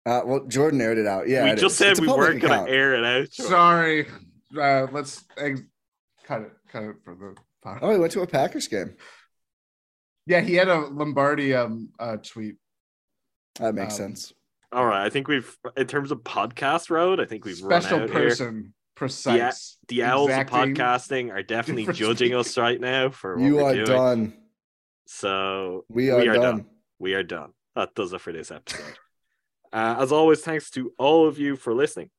Speaker 5: Uh, well, Jordan aired it out. Yeah,
Speaker 4: we just
Speaker 5: is.
Speaker 4: said
Speaker 5: It's
Speaker 4: we weren't going to air it out.
Speaker 3: Sorry. Uh, let's ex- cut it. Cut it for the pod.
Speaker 5: Oh, he went to a Packers game.
Speaker 3: Yeah, he had a Lombardi um uh, tweet.
Speaker 5: That makes
Speaker 3: Um,
Speaker 5: sense.
Speaker 4: All right. I think we've, in terms of podcast road, I think we've
Speaker 3: Special
Speaker 4: run out here.
Speaker 3: person, precise.
Speaker 4: The owls of podcasting are definitely
Speaker 3: different
Speaker 4: judging us right now for what
Speaker 5: You
Speaker 4: we're
Speaker 5: are
Speaker 4: doing.
Speaker 5: done.
Speaker 4: So
Speaker 5: We are, done.
Speaker 4: We are done. That does it for this episode. Uh, as always, thanks to all of you for listening.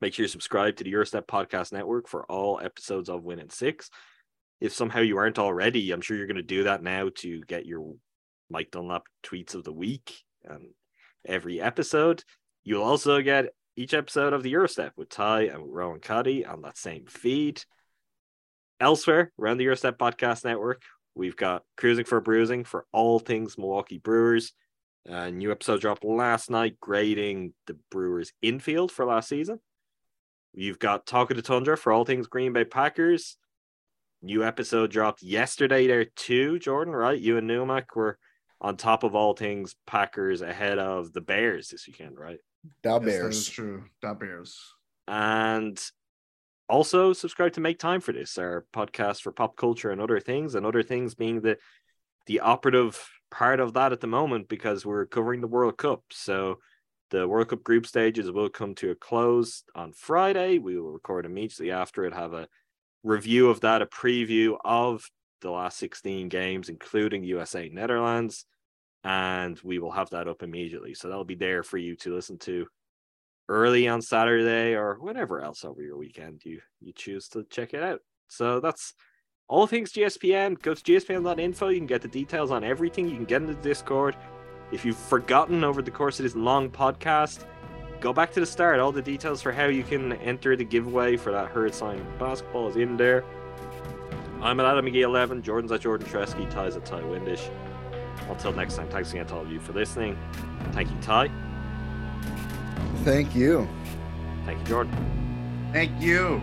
Speaker 4: Make sure you subscribe to the Gyro Step Podcast Network for all episodes of Win in Six. If somehow you aren't already, I'm sure you're going to do that now to get your Mike Dunlap tweets of the week and every episode. You'll also get each episode of the Gyro Step with Ti and Rohan Cuddy on that same feed. Elsewhere around the Gyro Step Podcast Network, we've got Crewsing for Brewsing for all things Milwaukee Brewers. A new episode dropped last night grading the Brewers infield for last season. You've got Talk of the Tundra for all things Green Bay Packers. New episode dropped yesterday there too, Jordan, right? You and Numac were on top of all things Packers ahead of the Bears this weekend, right?
Speaker 5: Dow
Speaker 3: Yes, that is
Speaker 5: Bears.
Speaker 3: true. Da Bears.
Speaker 4: And also subscribe to Make Time for This, our podcast for pop culture and other things, and other things being the the operative part of that at the moment because we're covering the World Cup. So the World Cup group stages will come to a close on Friday. We will record immediately after it, have a review of that, a preview of the last 16 games, including USA Netherlands. And we will have that up immediately. So that'll be there for you to listen to early on Saturday or whenever else over your weekend you you choose to check it out. So that's all things GSPN. Go to gspn.info. You can get the details on everything. You can get into the Discord. If you've forgotten over the course of this long podcast, go back to the start. All the details for how you can enter the giveaway for that herd sign basketball is in there. I'm at Adam McGee 11. Jordan's at Jordan Treske. Ti's at Ti Windisch. Until next time, thanks again to all of you for listening. Thank you, Ti.
Speaker 5: Thank you.
Speaker 4: Thank you, Jordan.
Speaker 3: Thank you.